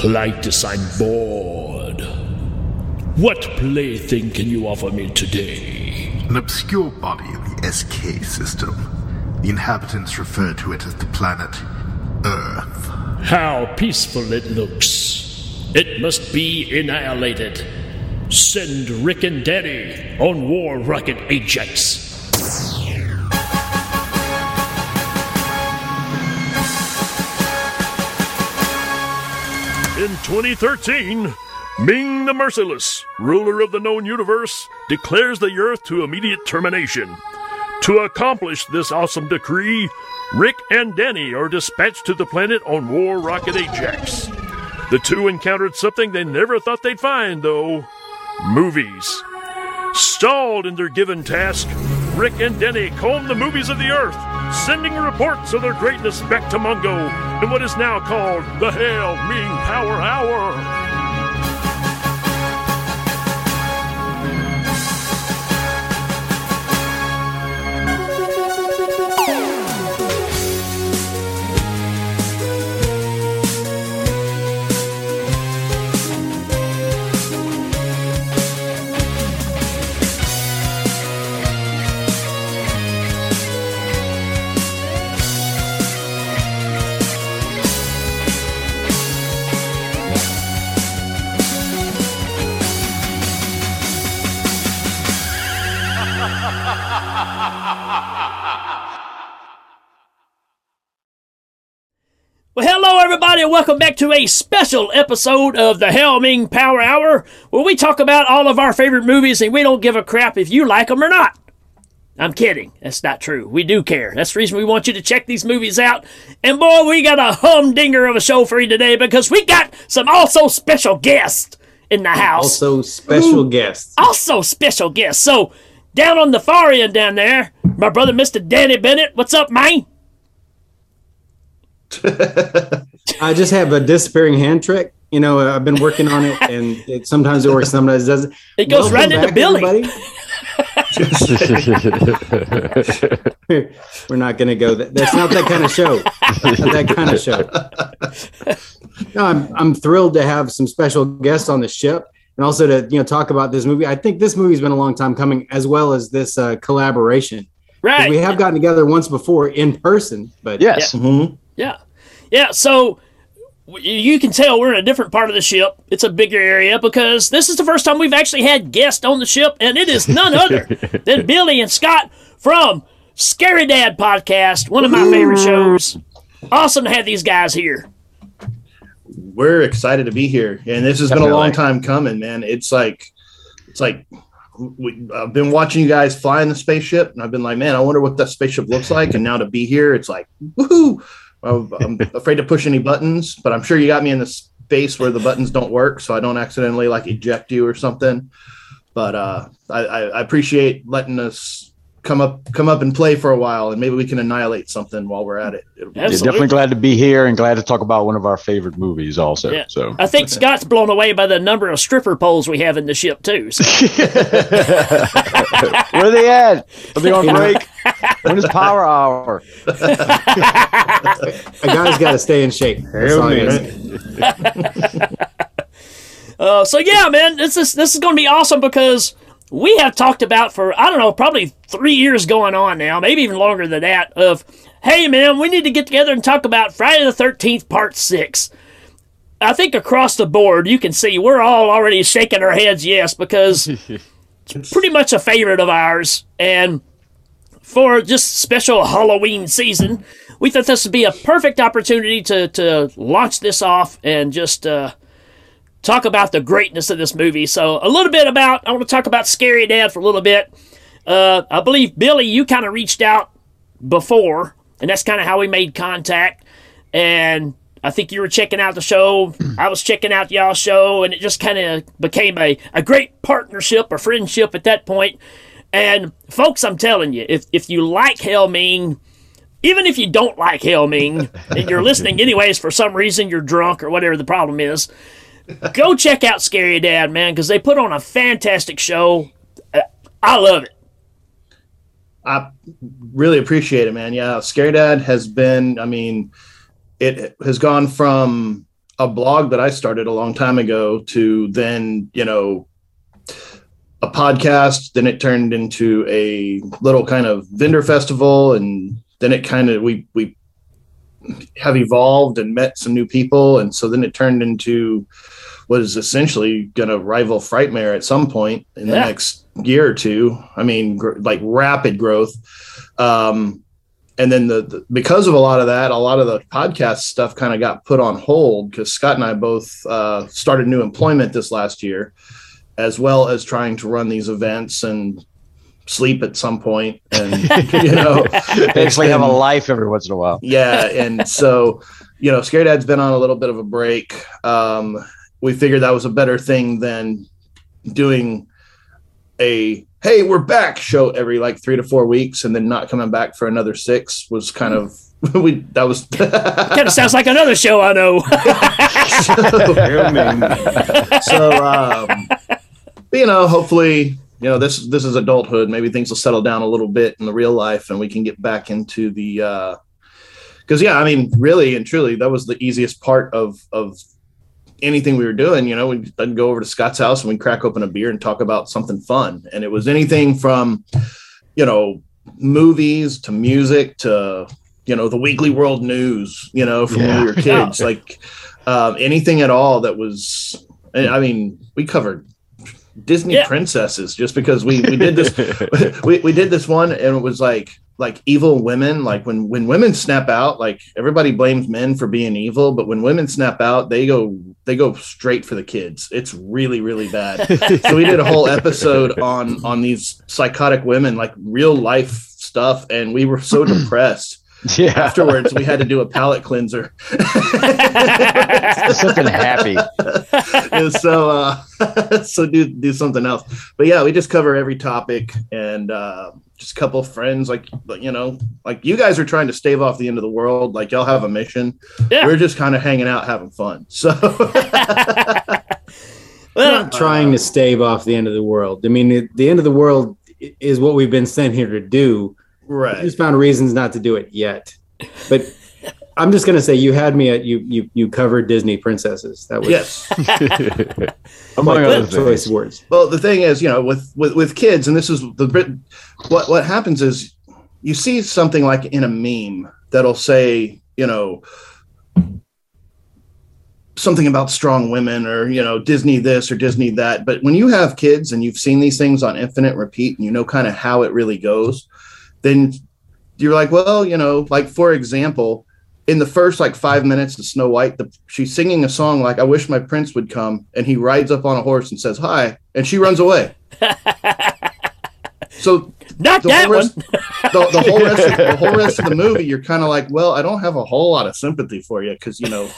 Klytus, I'm bored. What plaything can you offer me today? An obscure body in the SK system. The inhabitants refer to it as the planet Earth. How peaceful it looks. It must be annihilated. Send Rik and Danny on War Rocket Ajax. In 2013, Ming the Merciless, ruler of the known universe, declares the Earth to immediate termination. To accomplish this awesome decree, Rik and Danny are dispatched to the planet on War Rocket Ajax. The two encountered something they never thought they'd find, though movies. Stalled in their given task, Rik and Denny comb the movies of the Earth, sending reports of their greatness back to Mongo in what is now called the Hail Ming Power Hour. Everybody, and welcome back to a special episode of the Hail Ming Power Hour, where we talk about all of our favorite movies and we don't give a crap if you like them or not. I'm kidding. That's not true. We do care. That's the reason we want you to check these movies out. And boy, we got a humdinger of a show for you today because we got some also special guests in the house. Also, special guests. Also, special guests. So, down on the far end down there, my brother, Mr. Danny Bennett. What's up, man? I just have a disappearing hand trick. You know, I've been working on it, and it, sometimes it works, sometimes it doesn't. It goes right into back, Billy. everybody. We're not going to go. That, that's not that kind of show. That kind of show. No, I'm I'm thrilled to have some special guests on the ship, and also to you know talk about this movie. I think this movie's been a long time coming, as well as this uh, collaboration. 'Cause Right. We have gotten together once before in person, but Yes. Yeah. Yeah. So you can tell we're in a different part of the ship. It's a bigger area because this is the first time we've actually had guests on the ship, and it is none other than Billy and Scott from Scary Dad Podcast, one of my favorite shows. Awesome to have these guys here. we're excited to be here and this has been a long time coming man it's like it's like we, i've been watching you guys fly in the spaceship and i've been like man i wonder what that spaceship looks like and now to be here it's like woohoo Well, i'm afraid to push any buttons but i'm sure you got me in the space where the buttons don't work so i don't accidentally like eject you or something. But uh i i, I appreciate letting us come up come up and play for a while and maybe we can annihilate something while we're at it It'll be- Yeah, definitely glad to be here and glad to talk about one of our favorite movies also. Yeah. So I think Scott's blown away by the number of stripper poles we have in the ship too. So. where are they at? Are they on break? when is power hour? a guy's got to stay in shape. That's all I gotta say. Uh, so yeah, man, this is this is going to be awesome because we have talked about for I don't know, probably three years going on now, maybe even longer than that. Of hey, man, we need to get together and talk about Friday the Thirteenth Part Six. I think across the board, you can see we're all already shaking our heads yes because it's pretty much a favorite of ours, and for just special Halloween season, we thought this would be a perfect opportunity to to launch this off and just. Uh, talk about the greatness of this movie. So a little bit about I want to talk about Scary Dad for a little bit. Uh, I believe Billy, you kind of reached out before, and that's kind of how we made contact. And I think you were checking out the show. I was checking out y'all's show, and it just kind of became a, a great partnership or friendship at that point. And folks, I'm telling you, if if you like Hail Ming, even if you don't like Hail Ming and you're listening anyways for some reason you're drunk or whatever the problem is, go check out Scary Dad, man, because they put on a fantastic show. Uh, I love it. I really appreciate it, man. Yeah, Scary Dad has been, I mean, it has gone from a blog that I started a long time ago to then, you know, a podcast. Then it turned into a little kind of vendor festival, and then it kind of we we have evolved and met some new people, and so then it turned into what is essentially going to rival Frightmare at some point in the next year or two. I mean, gr- like rapid growth. Um, and then the, the because of a lot of that, a lot of the podcast stuff kind of got put on hold because Scott and I both uh, started new employment this last year, as well as trying to run these events and sleep at some point, and you know, Actually, have a life every once in a while. yeah and so you know scary dad's been on a little bit of a break um we figured that was a better thing than doing a hey we're back show every like three to four weeks and then not coming back for another six was kind of we that was Kind of sounds like another show I know. so um you know hopefully you know this this is adulthood. Maybe things will settle down a little bit in the real life and we can get back into the uh because yeah i mean really and truly that was the easiest part of of anything we were doing you know we'd I'd go over to scott's house and we'd crack open a beer and talk about something fun. And it was anything from you know movies to music to you know the weekly world news you know from when we were kids. Like um, anything at all that was i mean we covered disney Yeah. princesses just because we we did this we, we did this one and it was like like evil women like when when women snap out like everybody blames men for being evil but when women snap out they go they go straight for the kids. It's really really bad. So we did a whole episode on on these psychotic women like real life stuff and we were so depressed Yeah, afterwards we had to do a palate cleanser something happy. And so uh so do do something else but yeah we just cover every topic and uh just a couple of friends like like, you know like you guys are trying to stave off the end of the world like y'all have a mission Yeah. we're just kind of hanging out having fun so well, not trying to stave off the end of the world. I mean, it, the end of the world is what we've been sent here to do. I right just found reasons not to do it yet. But I'm just gonna say you had me at you you you covered Disney princesses. That was yes Among like other the choice words. Well, the thing is, you know, with with with kids, and this is the bit. What what happens is you see something like in a meme that'll say, you know, something about strong women or you know Disney this or Disney that. But when you have kids and you've seen these things on infinite repeat and you know kind of how it really goes, then you're like, well, you know, like for example, in the first like five minutes of Snow White, the, she's singing a song like "I wish my prince would come," and he rides up on a horse and says hi, and she runs away. so not the that whole, one. rest, the, the whole rest, of, the whole rest of the movie, you're kind of like, well, I don't have a whole lot of sympathy for you because you know.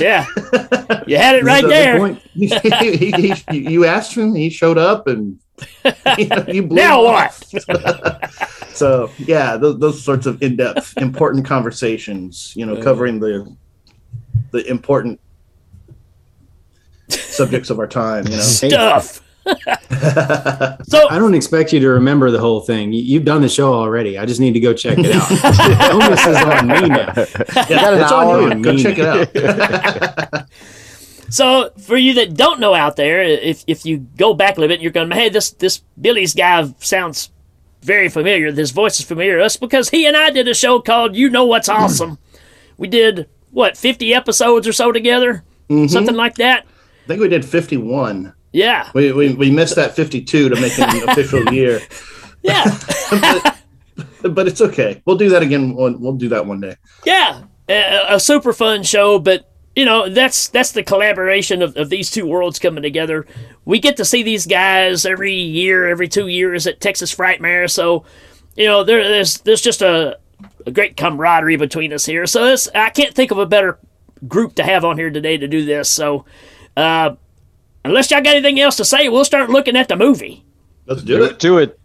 Yeah, you had it right So the there. Point. he, he, he, you asked him, he showed up, and you, know, you blew Now him what? so yeah, those, those sorts of in-depth, important conversations, you know, covering the the important subjects of our time. You know, Stuff. so I don't expect you to remember the whole thing. You, you've done the show already. I just need to go check it out. the onus is on me now. yeah, it's hour on you. Go check it out. So, for you that don't know out there, if if you go back a little bit, you're going, "Hey, this this Billy's guy sounds very familiar. His voice is familiar to us because he and I did a show called You Know What's mm-hmm. Awesome. we did what 50 episodes or so together, mm-hmm. something like that. I think we did 51. Yeah, We, we, we missed that 52 to make it an official year, yeah, but, but it's okay. We'll do that again. One, we'll do that one day. yeah. A, a super fun show, but you know that's that's the collaboration of, of these two worlds coming together. We get to see these guys every year, every two years at Texas Frightmare. So, you know, there, there's there's just a, a great camaraderie between us here. So this, I can't think of a better group to have on here today to do this. So, uh, unless y'all got anything else to say, we'll start looking at the movie. Let's do Do it. it. Do it.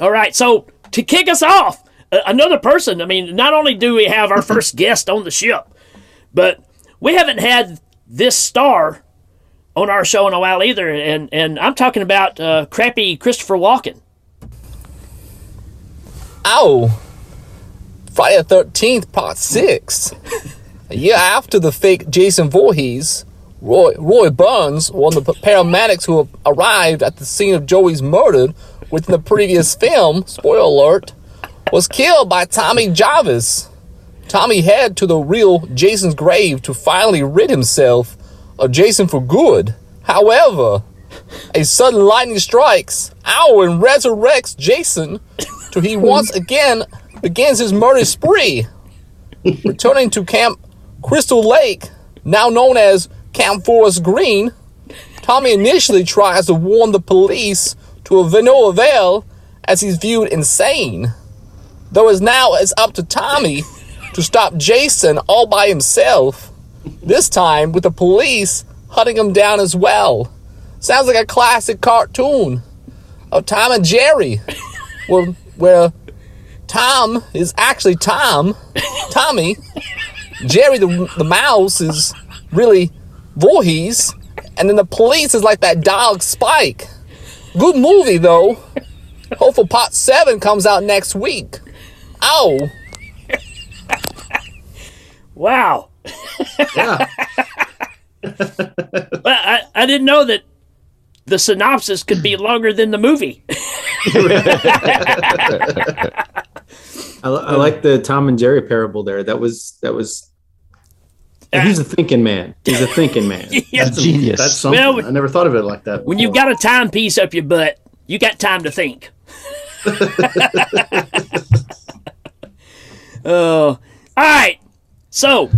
All right, so to kick us off, uh, another person. I mean, not only do we have our first guest on the ship, but we haven't had this star on our show in a while either. And and I'm talking about uh, crappy Christopher Walken. Oh, Friday the 13th, part 6. A year after the fake Jason Voorhees, Roy, Roy Burns, one of the paramedics who arrived at the scene of Joey's murder within the previous film, spoiler alert, was killed by Tommy Jarvis. Tommy headed to the real Jason's grave to finally rid himself of Jason for good. However, a sudden lightning strikes Ow and resurrects Jason till he once again begins his murder spree. Returning to Camp Crystal Lake, now known as Camp Forest Green, Tommy initially tries to warn the police to a no avail as he's viewed insane. Though it's now it's up to Tommy to stop Jason all by himself, this time with the police hunting him down as well. Sounds like a classic cartoon of Tom and Jerry, where, where Tom is actually Tom, Tommy. Jerry the, the mouse is really Voorhees, and then the police is like that dog Spike. Good movie though. Hopeful Part 7 comes out next week. Ow. Wow. Yeah. Well, I, I didn't know that the synopsis could be longer than the movie. I, I like the Tom and Jerry parable there. That was that was. Uh, he's a thinking man. He's a thinking man. Yeah. Genius. That's something. Well, I never thought of it like that. When you've got a timepiece up your butt, you got time to think. Oh, all right. So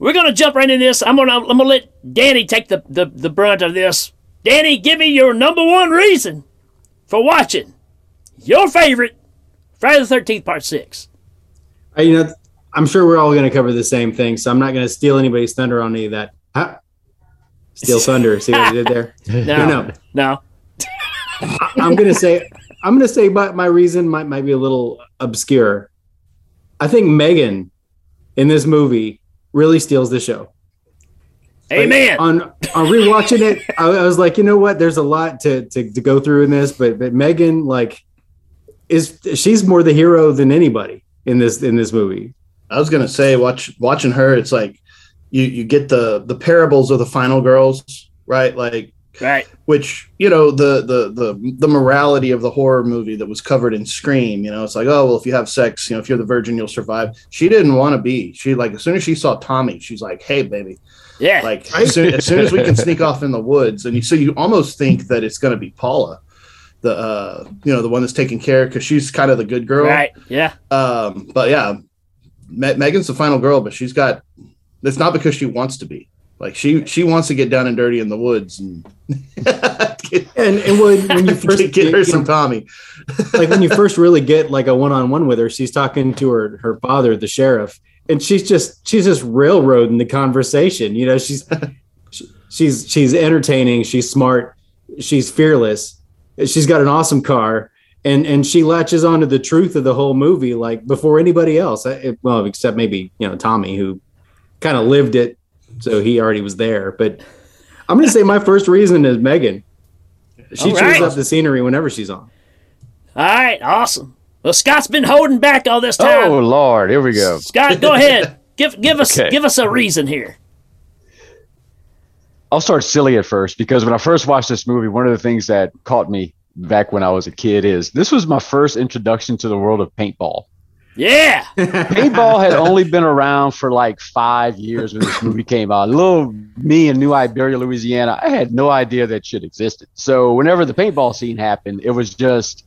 we're gonna jump right into this. I'm gonna I'm gonna let Danny take the, the, the brunt of this. Danny, give me your number one reason for watching your favorite Friday the Thirteenth Part Six. I, you know, I'm sure we're all going to cover the same thing, so I'm not going to steal anybody's thunder on any of that. Huh? Steal thunder. See what I did there? No, no. no. I'm going to say I'm going to say my, my reason might might be a little obscure. I think Megan in this movie really steals the show. Like, Amen. on on rewatching it, I, I was like, you know what? There's a lot to, to to go through in this, but but Megan like is she's more the hero than anybody in this in this movie. I was gonna say, watch watching her. It's like you you get the the parables of the final girls, right? Like right. which you know the the the the morality of the horror movie that was covered in Scream. You know, it's like oh well, if you have sex, you know, if you're the virgin, you'll survive. She didn't want to be. She like as soon as she saw Tommy, she's like, hey baby, Yeah. like as soon, as soon as we can sneak off in the woods, and you so you almost think that it's gonna be Paula. The uh, you know, the one that's taking care because she's kind of the good girl, right. Yeah. um, but yeah, Me- Megan's the final girl, but she's got. It's not because she wants to be. Like she she wants to get down and dirty in the woods and get, And and when, when you first get, get her some Tommy. like when you first really get like a one on one with her, she's talking to her her father, the sheriff, and she's just she's just railroading the conversation. You know, she's she's she's entertaining, she's smart, she's fearless, she's got an awesome car, and and she latches onto the truth of the whole movie like before anybody else. Eh, I- it- well, except maybe you know Tommy who kind of lived it, so he already was there. But I'm gonna say my first reason is Megan. She All chews up the scenery whenever she's on. All right. Awesome. Well, Scott's been holding back all this time. Oh Lord, here we go. Scott, go ahead. Give give us Okay. give us a reason here. I'll start silly at first because when I first watched this movie, one of the things that caught me back when I was a kid is this was my first introduction to the world of paintball. Yeah. Paintball had only been around for like five years when this movie came out. Little me in New Iberia, Louisiana, I had no idea that shit existed. So whenever the paintball scene happened, it was just,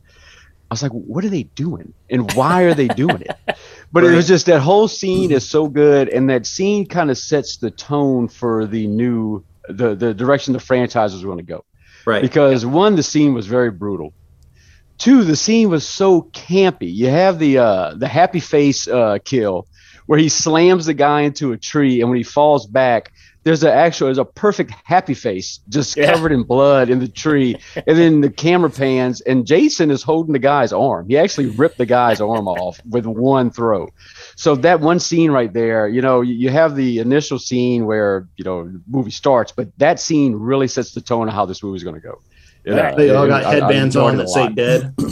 I was like, what are they doing? And why are they doing it? But it was just that whole scene is so good. And that scene kind of sets the tone for the new, the, the direction the franchise was going to go Right. because one the scene was very brutal two the scene was so campy. You have the uh the happy face uh kill where he slams the guy into a tree and when he falls back there's a actual there's a perfect happy face just Yeah. covered in blood in the tree. And then the camera pans and jason is holding the guy's arm. He actually ripped the guy's arm off with one throw. So that one scene right there you know you, you have the initial scene where you know the movie starts but that scene really sets the tone of how this movie is going to go And, uh, They all got I- I headbands on that say dead.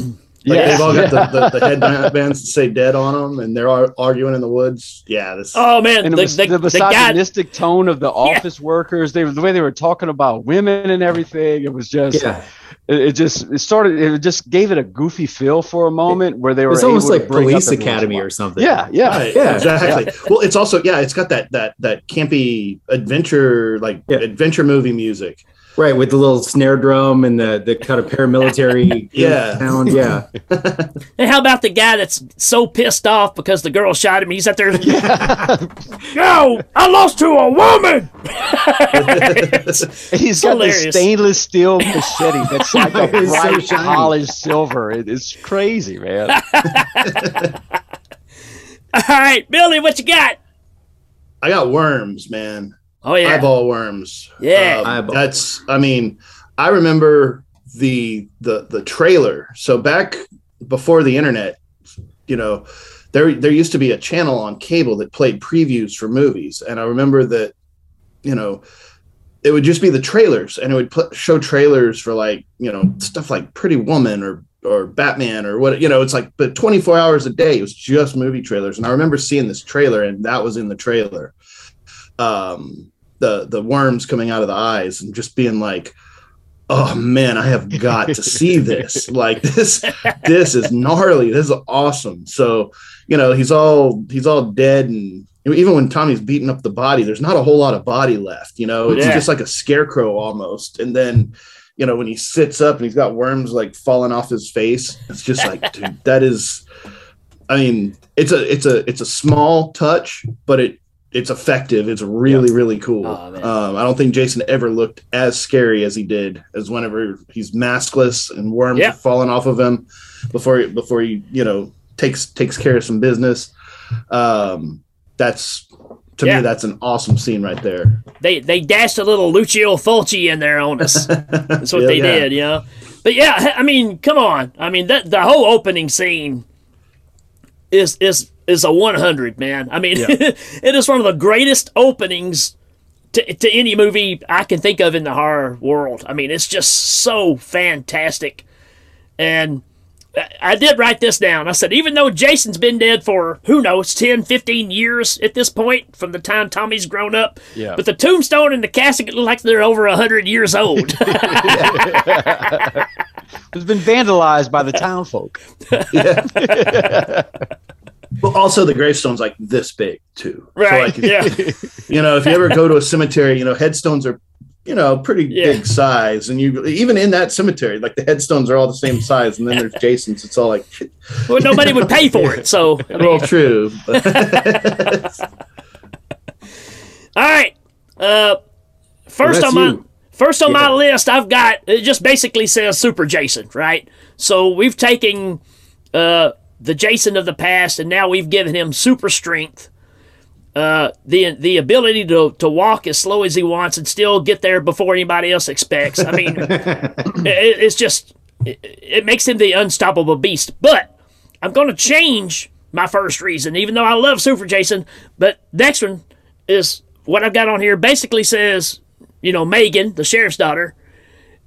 Like Yeah. they've all got the, the, the headbands that say "dead" on them, and they're arguing in the woods. Yeah, this. Oh man, and the, the, the, the guy. misogynistic tone of the office workers. They the way they were talking about women and everything. It was just, Yeah, it, it just, it started. It just gave it a goofy feel for a moment where they were. it's almost like bring Police Academy or something. Yeah, yeah, Right, Yeah. exactly. Well, it's also yeah, it's got that that that campy adventure like Yeah. adventure movie music. Right. With the little snare drum and the the kind of paramilitary Yeah. sound. Yeah, And how about the guy that's so pissed off because the girl shot him? He's out there. yeah. Yo, I lost to a woman. He's got this hilarious. stainless steel machete that's like a It's so polished silver. It, it's crazy, man. All right, Billy, what you got? I got worms, man. Oh yeah, Eyeball worms. Yeah. Um, Eyeball. that's. I mean, I remember the the the trailer. So back before the internet, you know, there there used to be a channel on cable that played previews for movies, and I remember that, you know, it would just be the trailers, and it would put, show trailers for like you know stuff like Pretty Woman or or Batman or what you know. It's like but 24 hours a day. It was just movie trailers, and I remember seeing this trailer, and that was in the trailer. Um, the the worms coming out of the eyes, and just being like. Oh man, I have got to see this. Like this, this is gnarly. This is awesome. So, you know, he's all he's all dead, and even when Tommy's beating up the body, there's not a whole lot of body left. You know, it's Yeah. just like a scarecrow almost. And then, you know, when he sits up and he's got worms like falling off his face, it's just like, dude, that is. I mean, it's a it's a it's a small touch, but it it's effective. It's really really cool. Oh, um, I don't think Jason ever looked as scary as he did as whenever he's maskless and worms Yeah. are falling off of him before he, before he you know takes takes care of some business. Um, that's to Yeah. me that's an awesome scene right there. they they dashed a little Lucio Fulci in there on us. That's what Yeah, they yeah. did, you know. But yeah, I mean, come on. I mean, that the whole opening scene is is is a 100, man. I mean, it is one of the greatest openings to, to any movie I can think of in the horror world. I mean, it's just so fantastic. And I- I did write this down. I said, even though Jason's been dead for, who knows, 10, 15 years at this point from the time Tommy's grown up, Yeah. but the tombstone and the casket look like they're over 100 years old. It's been vandalized by the town folk. But also the gravestone's like this big too. So, right. like, yeah. you know, if you ever go to a cemetery, you know, headstones are, you know, pretty Yeah. big size. And you even in that cemetery, like the headstones are all the same size. And then there's Jason's. It's all like, Well, nobody would pay for it. So, I mean, well, true. all right. Uh, first that's on my you. first on my list, I've got it. Just basically says Super Jason, right? So we've taken uh, the Jason of the past, and now we've given him super strength. Uh, the the ability to, to walk as slow as he wants and still get there before anybody else expects. I mean, it, it's just it, it makes him the unstoppable beast. But I'm going to change my first reason, even though I love Super Jason. But next one is what I've got on here. Basically says, you know, Megan, the sheriff's daughter,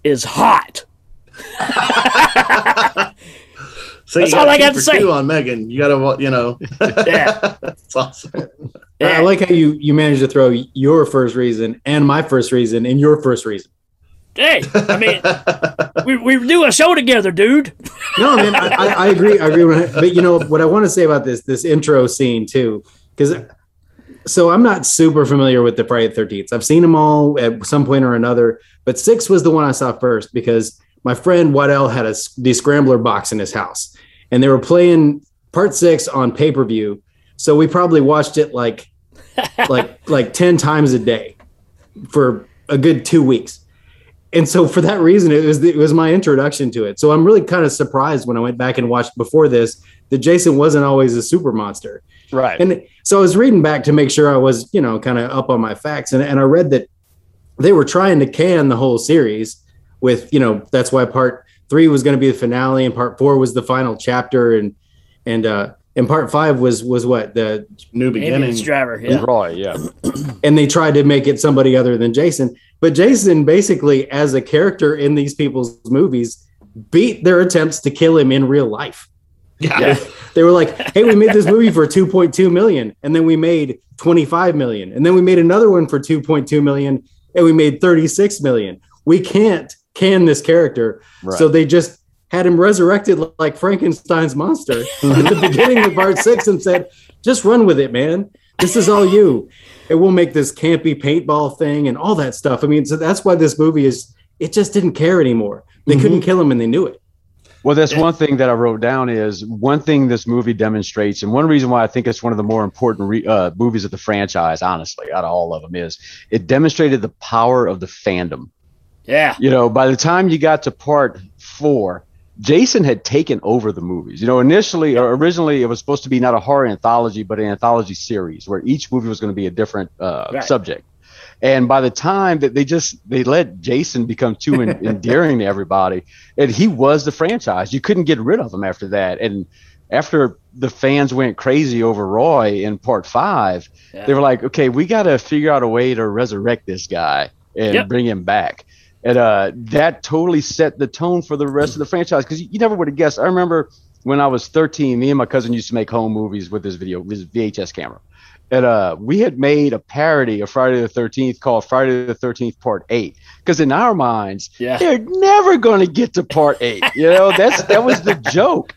is hot. So That's all I got to say. on Megan. You got to, you know, Yeah, it's awesome. I I like how you you managed to throw your first reason and my first reason in your first reason. hey, I mean, we we do a show together, dude. No, man, I, I, I agree. I agree. With, but you know what I want to say about this this intro scene too, because so I'm not super familiar with the Friday Thirteenth. I've seen them all at some point or another, but six was the one I saw first because my friend Waddell had a the scrambler box in his house, and they were playing part six on pay per view. So we probably watched it like like like ten times a day for a good two weeks and so for that reason it was it was my introduction to it so i'm really kind of surprised when i went back and watched before this that jason wasn't always a super monster Right. and so i was reading back to make sure i was you know kind of up on my facts and, and i read that they were trying to can the whole series with you know that's why part three was going to be the finale and part four was the final chapter and and uh and part five was was what the New beginning. Ambulance driver. Yeah. Roy, yeah. and they tried to make it somebody other than Jason. But Jason, basically, as a character in these people's movies, beat their attempts to kill him in real life. Yeah. They were like, "Hey, we made this movie for 2.2 million, and then we made 25 million, and then we made another one for 2.2 million, and we made 36 million. We can't can this character, Right. so they just had him resurrected like Frankenstein's monster at the beginning of part six, and said, "Just run with it, man. This is all you, and we'll make this campy paintball thing and all that stuff." I mean, so that's why this movie is. It just didn't care anymore. They couldn't kill him, and they knew it. Well, that's one thing that I wrote down is one thing this movie demonstrates, and one reason why I think it's one of the more important re- uh, movies of the franchise, honestly, out of all of them, is it demonstrated the power of the fandom. Yeah. You know, by the time you got to part four, Jason had taken over the movies. You know, initially or originally it was supposed to be not a horror anthology, but an anthology series where each movie was going to be a different uh, Right. subject. And by the time that they just they let Jason become too en- endearing to everybody, and he was the franchise. You couldn't get rid of him after that. And after the fans went crazy over Roy in part five, Yeah. they were like, okay, we got to figure out a way to resurrect this guy and Yep. bring him back. And uh, that totally set the tone for the rest of the franchise because you, you never would have guessed. I remember when I was 13, me and my cousin used to make home movies with this video, this VHS camera. And uh, we had made a parody of Friday the 13th called Friday the 13th Part 8. Because in our minds, Yeah. they're never going to get to Part 8. You know, that's that was the joke.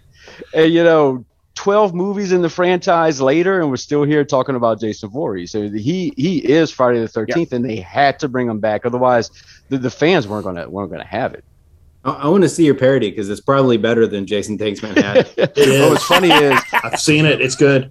And, you know, 12 movies in the franchise later, and we're still here talking about Jason Voorhees. So he he is Friday the 13th, and they had to bring him back. Otherwise, the, the fans weren't going to weren't going to have it. I, I want to see your parody because it's probably better than Jason Takes Manhattan. It But is. what's funny is I've seen it. It's good.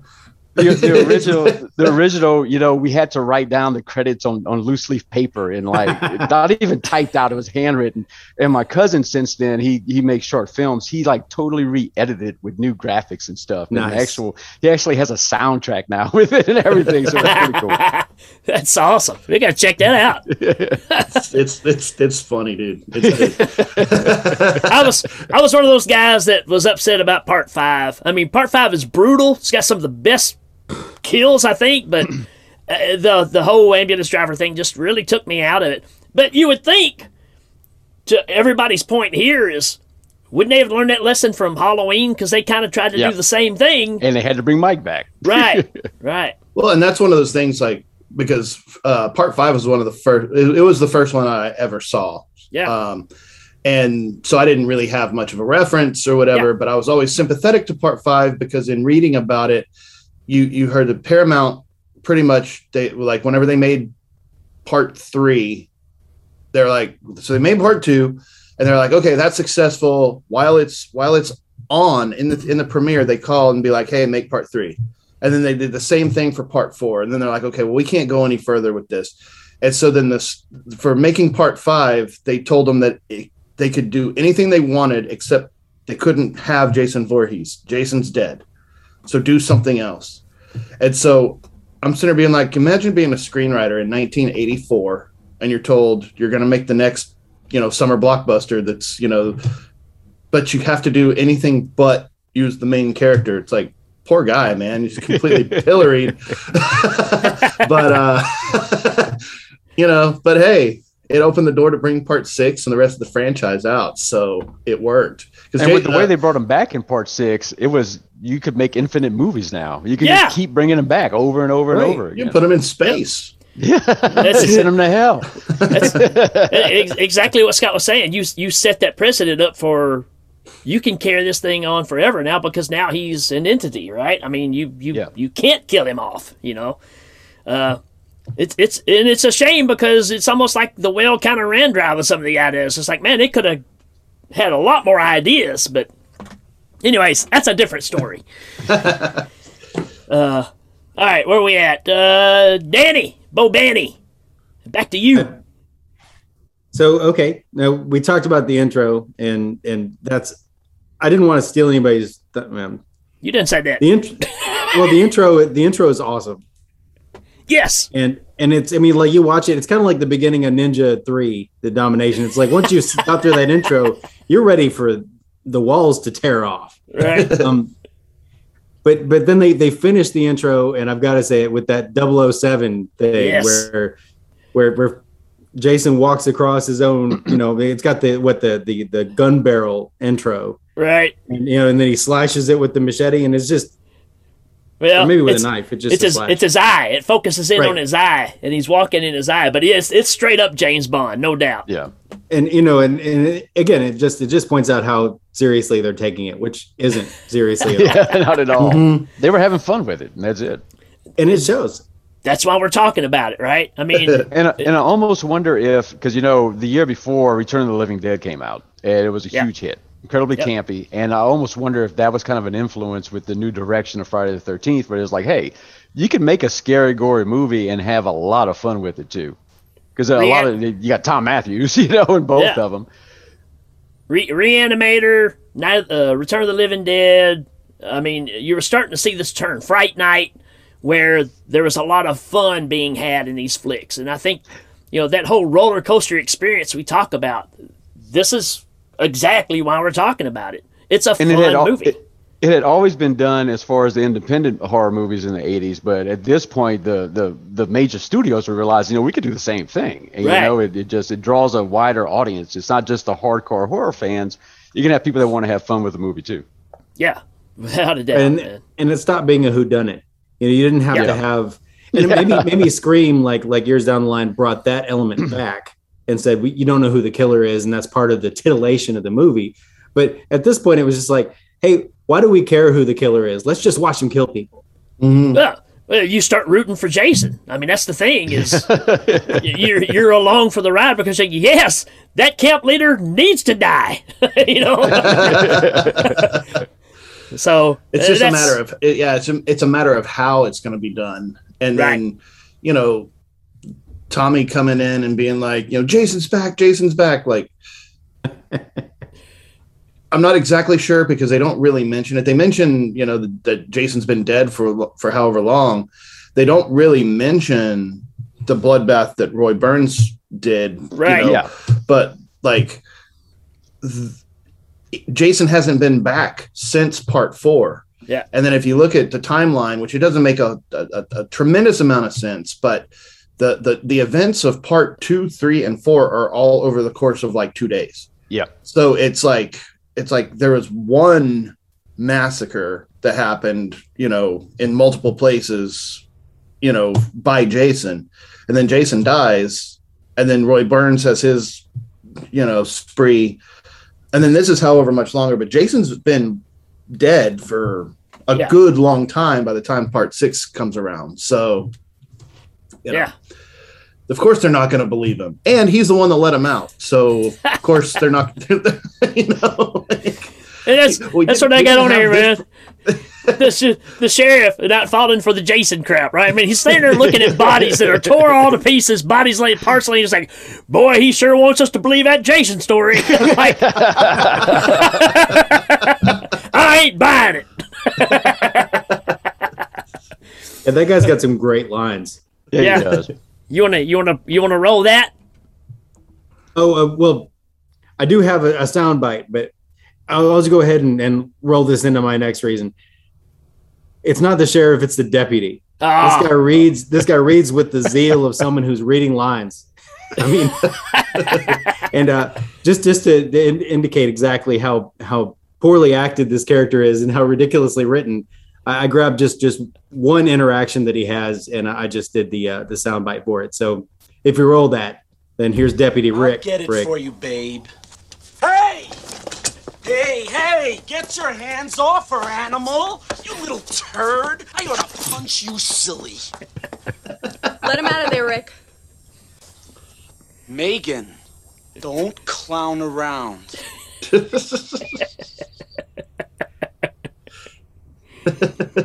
The, the original the original you know we had to write down the credits on, on loose leaf paper and like not even typed out it was handwritten and my cousin since then he he makes short films he like totally re-edited with new graphics and stuff and actual he actually has a soundtrack now with it and everything so it's pretty cool That's awesome. We got to check that out. It's it's it's funny, dude. It's good. I was I was one of those guys that was upset about part five. I mean, part five is brutal. It's got some of the best kills, I think, but uh, the the whole ambulance driver thing just really took me out of it. But you would think, to everybody's point here is, wouldn't they have learned that lesson from Halloween? Because they kind of tried to Yeah. do the same thing. and they had to bring mike back Right, right. well, and that's one of those things like because uh, part five was one of the first. It, it was the first one I ever saw. Yeah. Um, and so I didn't really have much of a reference or whatever, Yeah. but I was always sympathetic to part five because in reading about it, you you heard the Paramount pretty much they like whenever they made part three, they're like so they made part two, and they're like, okay, that's successful. While it's while it's on in the in the premiere, they call and be like, hey, make part three. And then they did the same thing for part four. And then they're like, okay, well, we can't go any further with this. And so then this for making part five, they told them that it, they could do anything they wanted except they couldn't have Jason Voorhees. Jason's dead. So do something else. And so I'm sitting there being like, imagine being a screenwriter in 1984 and you're told you're going to make the next, you know, summer blockbuster that's, you know, but you have to do anything but use the main character. It's like, poor guy, man. He's completely pilloried. but, uh, you know, but hey, it opened the door to bring part six and the rest of the franchise out. So it worked. Because and with the way they brought him back in part six it was you could make infinite movies now you could Yeah. just keep bringing them back over and over and over you again put them in space. Yeah. Send them to hell That's exactly what Scott was saying. You you set that precedent up for you can carry this thing on forever now because now he's an entity, right? I mean, you you Yeah. you can't kill him off, you know. Uh, it's it's and it's a shame because it's almost like the well kind of ran dry with some of the ideas. It's like, man, they could have had a lot more ideas, but anyways, that's a different story. uh, all right, where are we at? Uh, Danny, Bo Banny, back to you. So okay, now we talked about the intro, and and that's I didn't want to steal anybody's. Th- um, You didn't say that. the intro, well, the intro, the intro is awesome, Yes. and and it's I mean like you watch it, it's kind of like the beginning of Ninja Three, the domination. It's like once you got through that intro, you're ready for the walls to tear off. Right. Um, but but then they they finish the intro, and I've got to say it with that 007 thing Yes. where where where Jason walks across his own, you know, it's got the what the the the gun barrel intro, Right. and you know, and then he slashes it with the machete, and it's just Well, or maybe with a knife. It just It's a his, slash. it's his eye. It focuses in Right. on his eye, and he's walking in his eye. But it's it's straight up James Bond, no doubt. Yeah. And you know, and, and it- again, it just it just points out how seriously they're taking it, which isn't seriously at all. Yeah, not at all. Mhm. They were having fun with it, and that's it. and it shows. That's why we're talking about it, right? I mean, And I- and I almost wonder if because you know the year before Return of the Living Dead came out and it was a Yeah. huge hit, incredibly Yep. campy, and I almost wonder if that was kind of an influence with the new direction of Friday the Thirteenth, where it's like, hey, you can make a scary, gory movie and have a lot of fun with it too, because a Rea- lot of you got Thom Mathews, you know, in both Yeah. of them. Re- Reanimator, Night, uh, Return of the Living Dead. I mean, you were starting to see this turn. Fright Night, where there was a lot of fun being had in these flicks, and I think you know that whole roller coaster experience we talk about. This is exactly why we're talking about it. It's a and fun it had al- movie. It, it had always been done as far as the independent horror movies in the 80s, but at this point, the the, the major studios were realizing, you know, we could do the same thing. And, Right. You know, it, it just it draws a wider audience. It's not just the hardcore horror fans. You can have people that want to have fun with the movie too. yeah, without a doubt, and man. and it stopped being a whodunit. You know, you didn't have Yeah. to have, and maybe maybe Scream like like years down the line brought that element back and said we, you don't know who the killer is, and that's part of the titillation of the movie. But at this point, it was just like, hey, why do we care who the killer is? Let's just watch him kill people. Mhm. Yeah. Well, you start rooting for Jason. I mean, that's the thing is you're you're along for the ride because you're, yes, that camp leader needs to die. you know. so It's uh, just a matter of it, yeah. It's a, it's a matter of how it's going to be done, and then you know, Tommy coming in and being like, you know, Jason's back, Jason's back. Like, I'm not exactly sure because they don't really mention it. They mention you know that, Jason's been dead for for however long. They don't really mention the bloodbath that Roy Burns did. you Right, know, yeah. But like. th- Jason hasn't been back since part four. Yeah. And then if you look at the timeline, which it doesn't make a, a, a tremendous amount of sense, but the, the the events of part two, three, and four are all over the course of like two days. Yeah. So it's like it's like there was one massacre that happened, you know, in multiple places, you know, by Jason, and then Jason dies, and then Roy Burns has his, you know, spree, and then this is however much longer, but Jason's been dead for a Yeah. good long time by the time part six comes around. So, you know, Yeah. Of course they're not going to believe him, and he's the one that let him out. So of course they're not, you know. like- And that's We that's what I got on have here, man. this- the, the sheriff not falling for the Jason crap, right? I mean, he's standing there looking at bodies that are tore all to pieces, bodies laid partially. He's like, "Boy, he sure wants us to believe that Jason story." like, I ain't buying it. And that guy's got some great lines. Yeah, Yeah. he does. You wanna, you wanna, you wanna roll that? Oh uh, well, I do have a, a sound bite, but I'll, I'll just go ahead and, and roll this into my next reason. It's not the sheriff; it's the deputy. Ah, This guy reads. This guy reads with the zeal of someone who's reading lines. I mean, and uh, just just to, to indicate exactly how how poorly acted this character is and how ridiculously written, I, I grabbed just just one interaction that he has, and I just did the uh, the soundbite for it. So if you roll that, then here's Deputy Rick. I'll get it Rick. for you, babe. Hey! Hey, hey! Get your hands off her, animal! You little turd! I ought to punch you, silly. Let him out of there, Rick. Megan, don't clown around.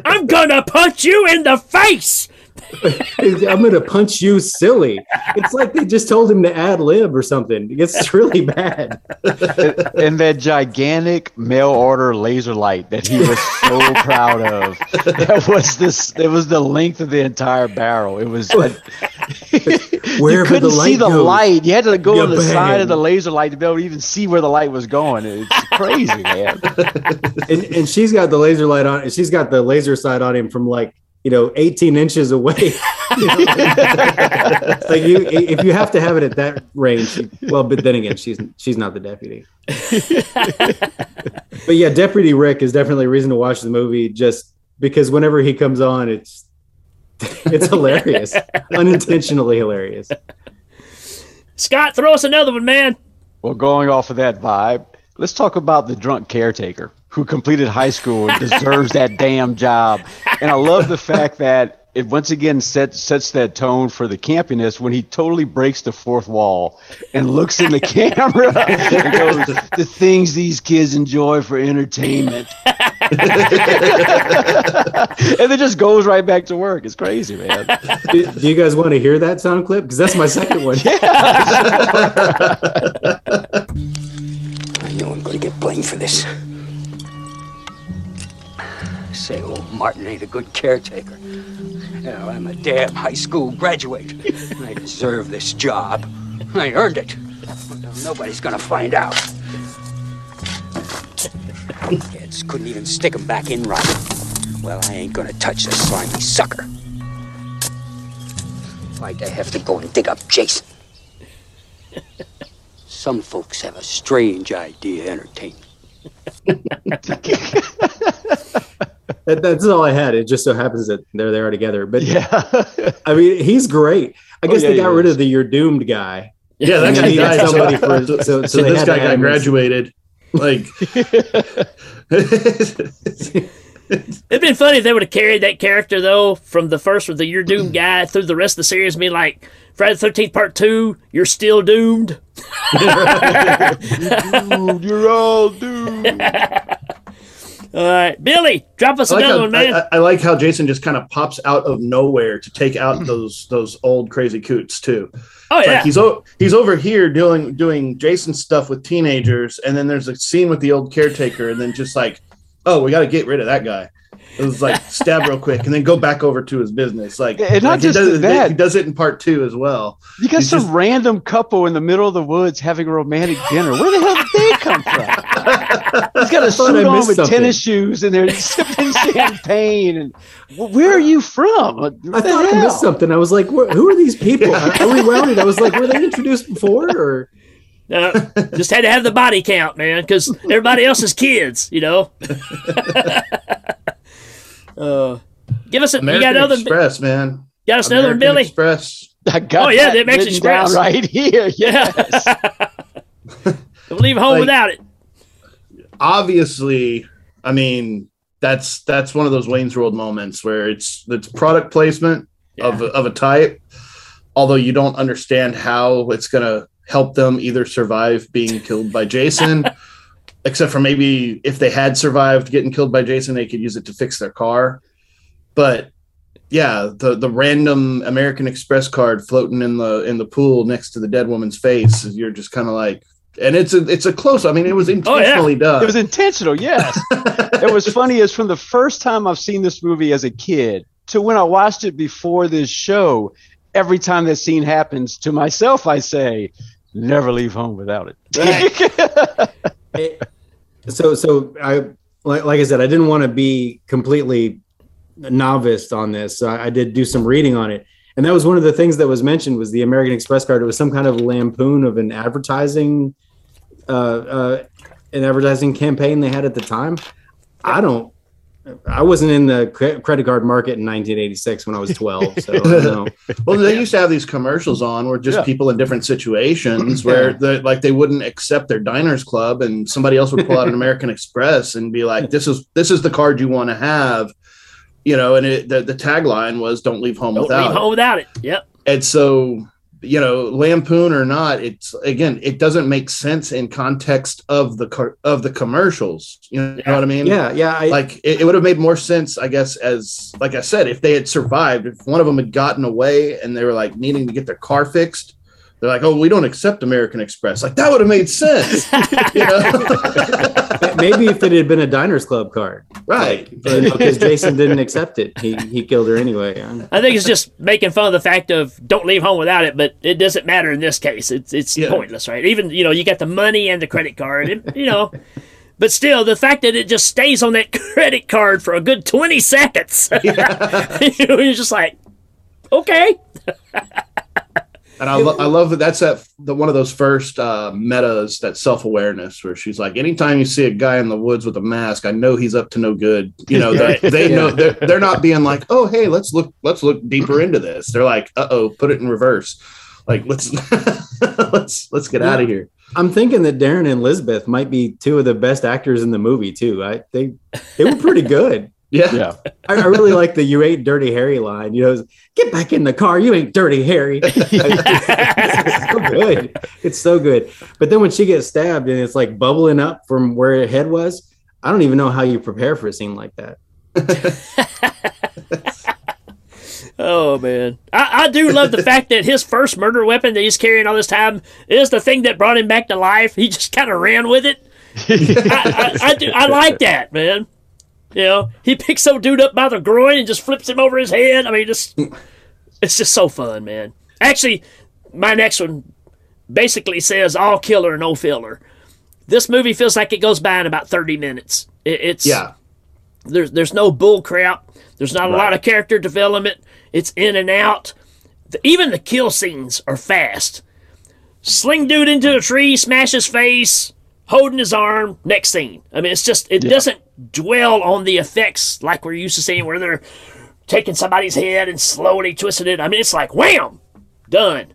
I'm gonna punch you in the face. I'm gonna punch you, silly. It's like they just told him to ad lib or something. It's really bad. and that gigantic mail order laser light that he was so proud of. That was this. It was the length of the entire barrel. It was. you couldn't the see the goes, light. You had to go on the side of the laser light to be able to even see where the light was going. It's crazy, man. and, and she's got the laser light on. She's got the laser sight on him from like you know, 18 inches away. You know, it's like you, if you have to have it at that range, well, but then again, she's she's not the deputy. but yeah, Deputy Rick is definitely a reason to watch the movie, just because whenever he comes on, it's it's hilarious, unintentionally hilarious. Scott, throw us another one, man. Well, going off of that vibe, let's talk about the drunk caretaker who completed high school and deserves that damn job. And I love the fact that it once again sets sets that tone for the campiness when he totally breaks the fourth wall and looks in the camera and goes, "The things these kids enjoy for entertainment," and then just goes right back to work. It's crazy, man. Do, do you guys want to hear that sound clip? Because that's my second one. I I'm gonna get blamed for this. Say old Martin ain't a good caretaker. Hell, I'm a damn high school graduate. I deserve this job. I earned it. Nobody's gonna find out. Kids couldn't even stick 'em back in right. Well, I ain't gonna touch this slimy sucker. Why'd I have to go and dig up Jason? Some folks have a strange idea of entertainment. That, that's all I had. It just so happens that they're there together. But Yeah. I mean, he's great. I Oh, guess yeah, they got rid is. of the "you're doomed" guy. Yeah, that guy they needed died. somebody so, for- so, so- so so this guy to got have him graduated. Like, It'd been funny if they would have carried that character though from the first with the "You're Doomed" guy through the rest of the series, and be like Friday the Thirteenth Part Two, "You're Still Doomed." Dude, you're all doomed. All right, Billy, drop us I like, another how, one, man. I, I- I like how Jason just kind of pops out of nowhere to take out those those old crazy coots too. oh It's yeah, Like he's o- he's over here doing doing Jason stuff with teenagers, and then there's a scene with the old caretaker, and then just like, oh, we got to get rid of that guy. It was like stab real quick, and then go back over to his business. Like, And not like just he does, that. he does it in part two as well. You got He's some just- random couple in the middle of the woods having a romantic dinner. Where the hell did they come from? He's got a suit on with something. tennis shoes and they're sipping champagne. And where are you from? What I the thought I missed something. I was like, "Who are these people?" I, I rewound it. I was like, "Were they introduced before?" Or Uh, just had to have the body count, man, because everybody else is kids, you know. uh, give us a. American you got another. Express, man. Got us another one, American Billy. Express. I got Oh, yeah, that the Amex written down Express. right here. Yes. Don't leave home Like- without it. obviously, I mean, that's that's one of those Wayne's World moments where it's it's product placement of of a type, although you don't understand how it's gonna help them either survive being killed by Jason, except for maybe if they had survived getting killed by Jason, they could use it to fix their car. But yeah, the the random American Express card floating in the in the pool next to the dead woman's face, you're just kind of like, and it's a it's a close. I mean, it was oh, intentionally done. It was intentional, yes. it was funny is from the first time I've seen this movie as a kid to when I watched it before this show, every time that scene happens, to myself I say, never leave home without it. so, so I like, like I said, I didn't want to be completely novice on this. So I, I did do some reading on it, and that was one of the things that was mentioned was the American Express card. It was some kind of lampoon of an advertising, uh, uh, an advertising campaign they had at the time. I don't. I wasn't in the credit card market in 1986 when I was 12. So I don't know. Well, they used to have these commercials on where just Yeah. people in different situations where the like they wouldn't accept their diners club and somebody else would pull out an American Express and be like, This is this is the card you want to have. You know, and it, the, the tagline was don't leave home Don't without leave it. home without it. Yep. And so, you know, lampoon or not, it's again, it doesn't make sense in context of the car- of the commercials. You know, what I mean? Yeah, yeah. I, like it, it would have made more sense, I guess, as like I said, if they had survived, if one of them had gotten away and they were like needing to get their car fixed, they're like, "Oh, we don't accept American Express." Like that would have made sense, you know? maybe if it had been a Diners Club card, right? Because Jason didn't accept it, he he killed her anyway. I think it's just making fun of the fact of don't leave home without it, but it doesn't matter in this case. It's it's Yeah. pointless, right? Even you know you got the money and the credit card, it, you know. But still, the fact that it just stays on that credit card for a good 20 seconds, you know, you're just like, okay. And I, lo- I love that that's that the one of those first uh, metas that self awareness where she's like, anytime you see a guy in the woods with a mask, I know he's up to no good. You know, they, they know they're, they're not being like, oh hey, let's look let's look deeper into this. They're like, uh oh, put it in reverse. Like let's let's let's get out of here. I'm thinking that Darren and Elizabeth might be two of the best actors in the movie too. I they they were pretty good. Yeah, Yeah. I, I really like the "You ain't dirty Harry" line. You know, get back in the car. You ain't dirty Harry. it's so good. It's so good. But then when she gets stabbed and it's like bubbling up from where her head was, I don't even know how you prepare for a scene like that. Oh man, I, I do love the fact that his first murder weapon that he's carrying all this time is the thing that brought him back to life. He just kind of ran with it. I, I, I, do, I like that, man. You know, he picks some dude up by the groin and just flips him over his head. I mean, just it's just so fun, man. Actually, my next one basically says all killer, no filler. This movie feels like it goes by in about thirty minutes. It, it's yeah, there's there's no bull crap. There's not a lot of character development. It's in and out. The, even the kill scenes are fast. Sling dude into a tree, smash his face, holding his arm. Next scene. I mean, it's just it doesn't dwell on the effects like we're used to seeing, where they're taking somebody's head and slowly twisting it. I mean, it's like wham, done.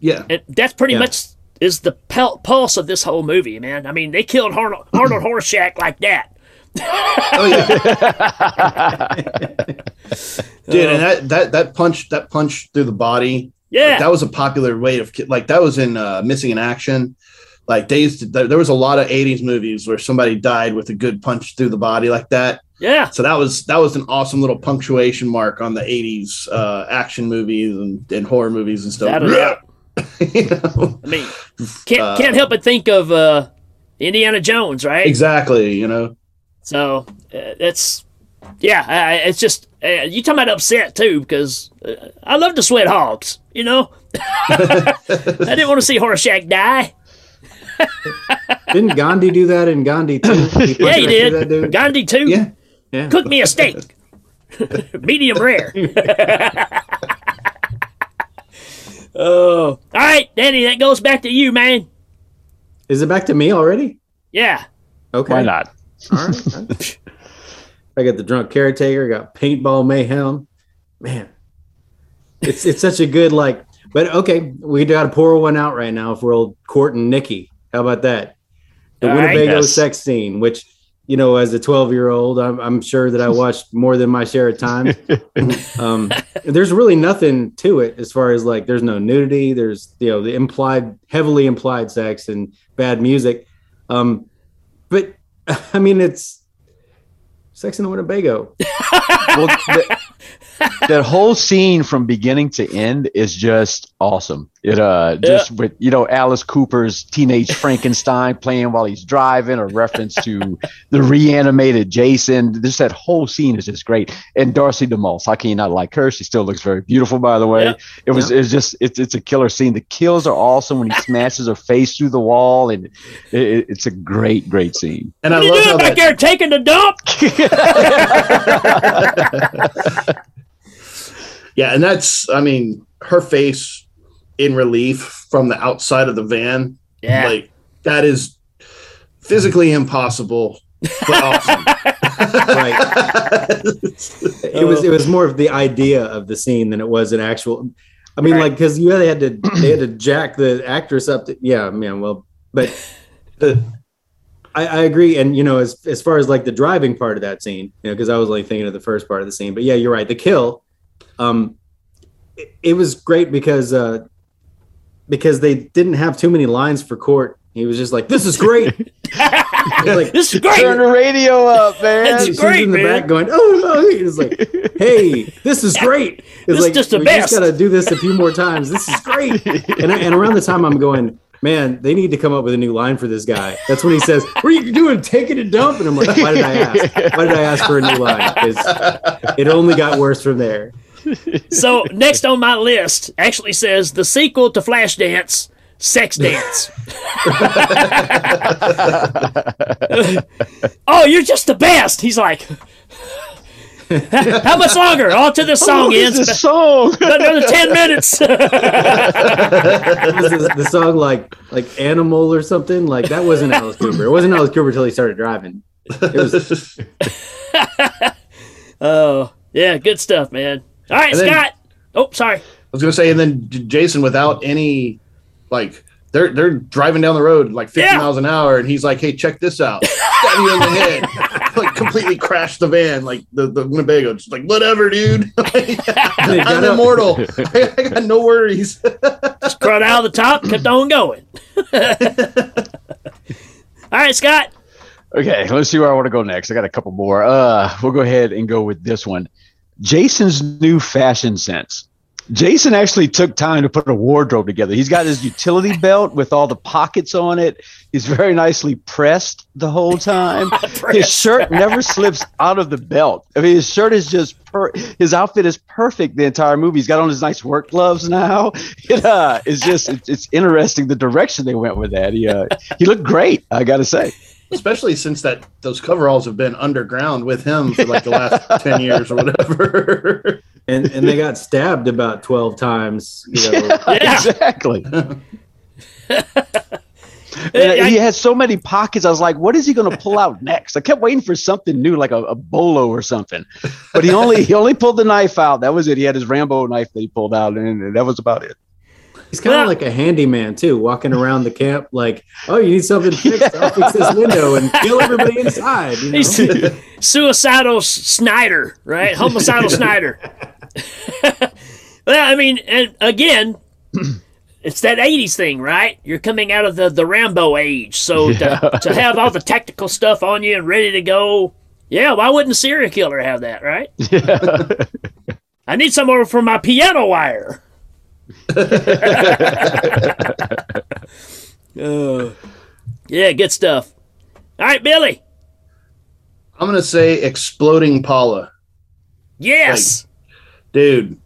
yeah. And that's pretty Yeah. much is the pul- pulse of this whole movie, man. I mean, they killed Arnold, Arnold Horshack like that. Oh yeah, dude, and that that that punch that punch through the body. Yeah. like, that was a popular way of like that was in uh, Missing in Action. Like they used to, there, was a lot of '80s movies where somebody died with a good punch through the body like that. Yeah. So that was that was an awesome little punctuation mark on the '80s uh, action movies and, and horror movies and stuff. You know? I mean, can't can't help but think of uh, Indiana Jones, right? Exactly. You know. So uh, it's yeah, it's just uh, you talking about upset too because uh, I love to sweat hogs, you know. I didn't want to see Horshack die. Didn't Gandhi do that in Gandhi too? Yeah, he punched that did. dude? Gandhi too. Yeah. Yeah. Cook me a steak, medium rare. oh, all right, Danny. That goes back to you, man. Is it back to me already? Yeah. Okay. Why not? All right. I got the drunk caretaker. Got paintball mayhem. Man, it's it's such a good like. But okay, we got to pour one out right now for old Cort and Nikki. How about that? The All right. Winnebago Yes. sex scene, which you know, as a 12 year old, I'm, I'm sure that I watched more than my share of times. um, there's really nothing to it as far as like, there's no nudity. There's, you know, the implied, heavily implied sex and bad music. Um, but I mean, it's sex in the Winnebago. well, th- that whole scene from beginning to end is just awesome. It uh just with you know Alice Cooper's teenage Frankenstein playing while he's driving, a reference to the reanimated Jason. Just that whole scene is just great. And Darcy DeMoss, how can you not like her? She still looks very beautiful, by the way. Yeah. It was it's just it's it's a killer scene. The kills are awesome when he smashes her face through the wall, and it, it- it's a great great scene. And I What are you love doing how back that, there taking the dump? yeah, and that's I mean her face in relief from the outside of the van. Yeah. Like that is physically impossible, but awesome. Right. it was it was more of the idea of the scene than it was an actual. I mean, Right. like because you had to they had to jack the actress up. To, yeah, man. Well, but the I, I agree, and you know, as as far as like the driving part of that scene, you know, because I was like thinking of the first part of the scene. But yeah, you're right. The kill, um, it, it was great because uh, because they didn't have too many lines for Cort. He was just like, "This is great." It was like, This is great. Turn the radio up, man. It's she's great, in the man. back going, "Oh no!" It's like, "Hey, this is great." It's This is like just the we best. just got to do this a few more times. This is great. And I, and around the time I'm going, man, they need to come up with a new line for this guy. That's when he says, "What are you doing? Taking a dump?" And I'm like, "Why did I ask? Why did I ask for a new line?" Because it only got worse from there. So next on my list actually says the sequel to Flashdance, sex dance. oh, you're just the best. He's like, how much longer? All to the song What is ends. this song? Another ten minutes. Was the, the song like like Animal or something? Like that wasn't Alice Cooper. It wasn't Alice Cooper until he started driving. It was oh, yeah, good stuff, man. All right, And then- Scott. Oh, sorry. I was gonna say, and then Jason, without any, like, they're they're driving down the road like 50 Yeah. miles an hour, and he's like, "Hey, check this out!" Stab you in the head, like completely crashed the van, like the the Winnebago, just like whatever, dude. I'm got up. immortal. I got no worries. Just crawled out of the top, kept on going. All right, Scott. Okay, let's see where I want to go next. I got a couple more. Uh, we'll go ahead and go with this one. Jason's new fashion sense. Jason actually took time to put a wardrobe together. He's got his utility belt with all the pockets on it. He's very nicely pressed the whole time. his shirt never slips out of the belt. I mean, his shirt is just per- his outfit is perfect the entire movie. He's got on his nice work gloves now. It, uh, it's just it's, it's interesting the direction they went with that. He uh, he looked great. I got to say. Especially since that those coveralls have been underground with him for like the last 10 years or whatever. and and they got stabbed about twelve times. You know, Yeah. exactly. And uh, he had so many pockets. I was like, "What is he going to pull out next?" I kept waiting for something new, like a, a bolo or something. But he only he only pulled the knife out. That was it. He had his Rambo knife that he pulled out, and that was about it. He's kind of like a handyman too, walking around the camp like, "Oh, you need something fixed? I'll fix this window and kill everybody inside." You know? He's suicidal Snyder, right? Homicidal Snyder. well, I mean, and again, it's that 80s thing, right? You're coming out of the, the Rambo age. So to, to have all the tactical stuff on you and ready to go, yeah, why wouldn't a serial killer have that, right? Yeah. I need some more for my piano wire. Uh, yeah, good stuff. All right, Billy. I'm going to say exploding Paula. Yes. dude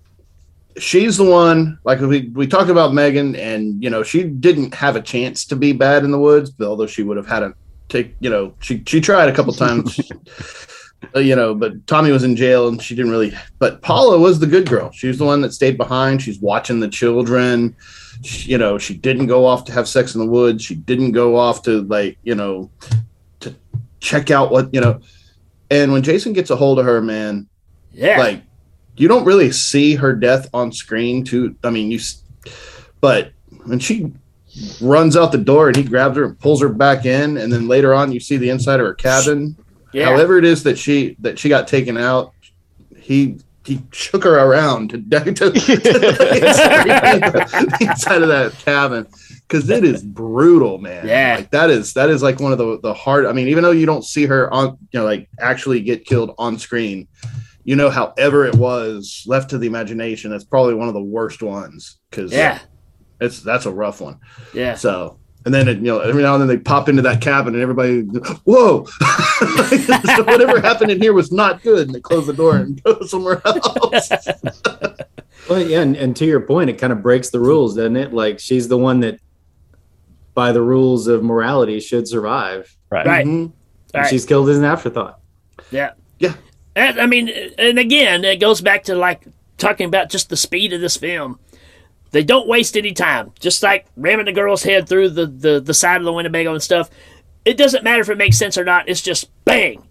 she's the one like we, we talked about megan and you know she didn't have a chance to be bad in the woods although she would have had to take you know she she tried a couple times Uh, you know but tommy was in jail and she didn't really but paula was the good girl. She was the one that stayed behind. She's watching the children. She, you know she didn't go off to have sex in the woods. She didn't go off to like you know to check out what you know. And when jason gets a hold of her man yeah. like you don't really see her death on screen too i mean you but when she runs out the door and he grabs her and pulls her back in and then later on you see the inside of her cabin Yeah. however it is that she that she got taken out he he shook her around to, to, to, the inside of that cabin because it is brutal man Yeah. like that is that is like one of the the hard i mean even though you don't see her on you know like actually get killed on screen you know however it was left to the imagination that's probably one of the worst ones because Yeah. it's that's a rough one Yeah. so and then it, you know every now and then they pop into that cabin and everybody whoa so whatever happened in here was not good and they close the door and go somewhere else Well, yeah, and, and to your point, it kind of breaks the rules, doesn't it? Like she's the one that, by the rules of morality, should survive. Right. Right. Mhm. And Right. She's killed as an afterthought. Yeah. Yeah. And, I mean, and again, it goes back to like talking about just the speed of this film. They don't waste any time. Just like ramming the girl's head through the, the, the side of the Winnebago and stuff. It doesn't matter if it makes sense or not. It's just bang.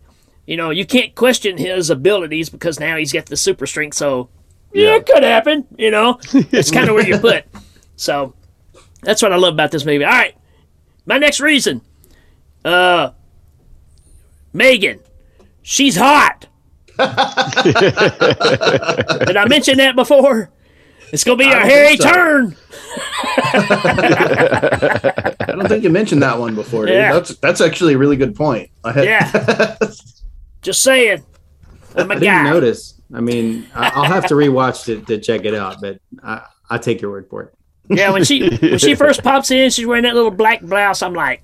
You know, you can't question his abilities because now he's got the super strength. So, yeah, it could happen. You know, it's kind of where you put. So, that's what I love about this movie. All right. My next reason. Uh, Megan. She's hot. Did I mention that before? It's gonna be a hairy so. turn. i don't think you mentioned that one before dude. Yeah. that's that's actually a really good point I had, Yeah. Just saying. I'm a I didn't notice. I mean, I- I'll have to rewatch to, to check it out, but I, I take your word for it. Yeah, when she when she first pops in, she's wearing that little black blouse. I'm like,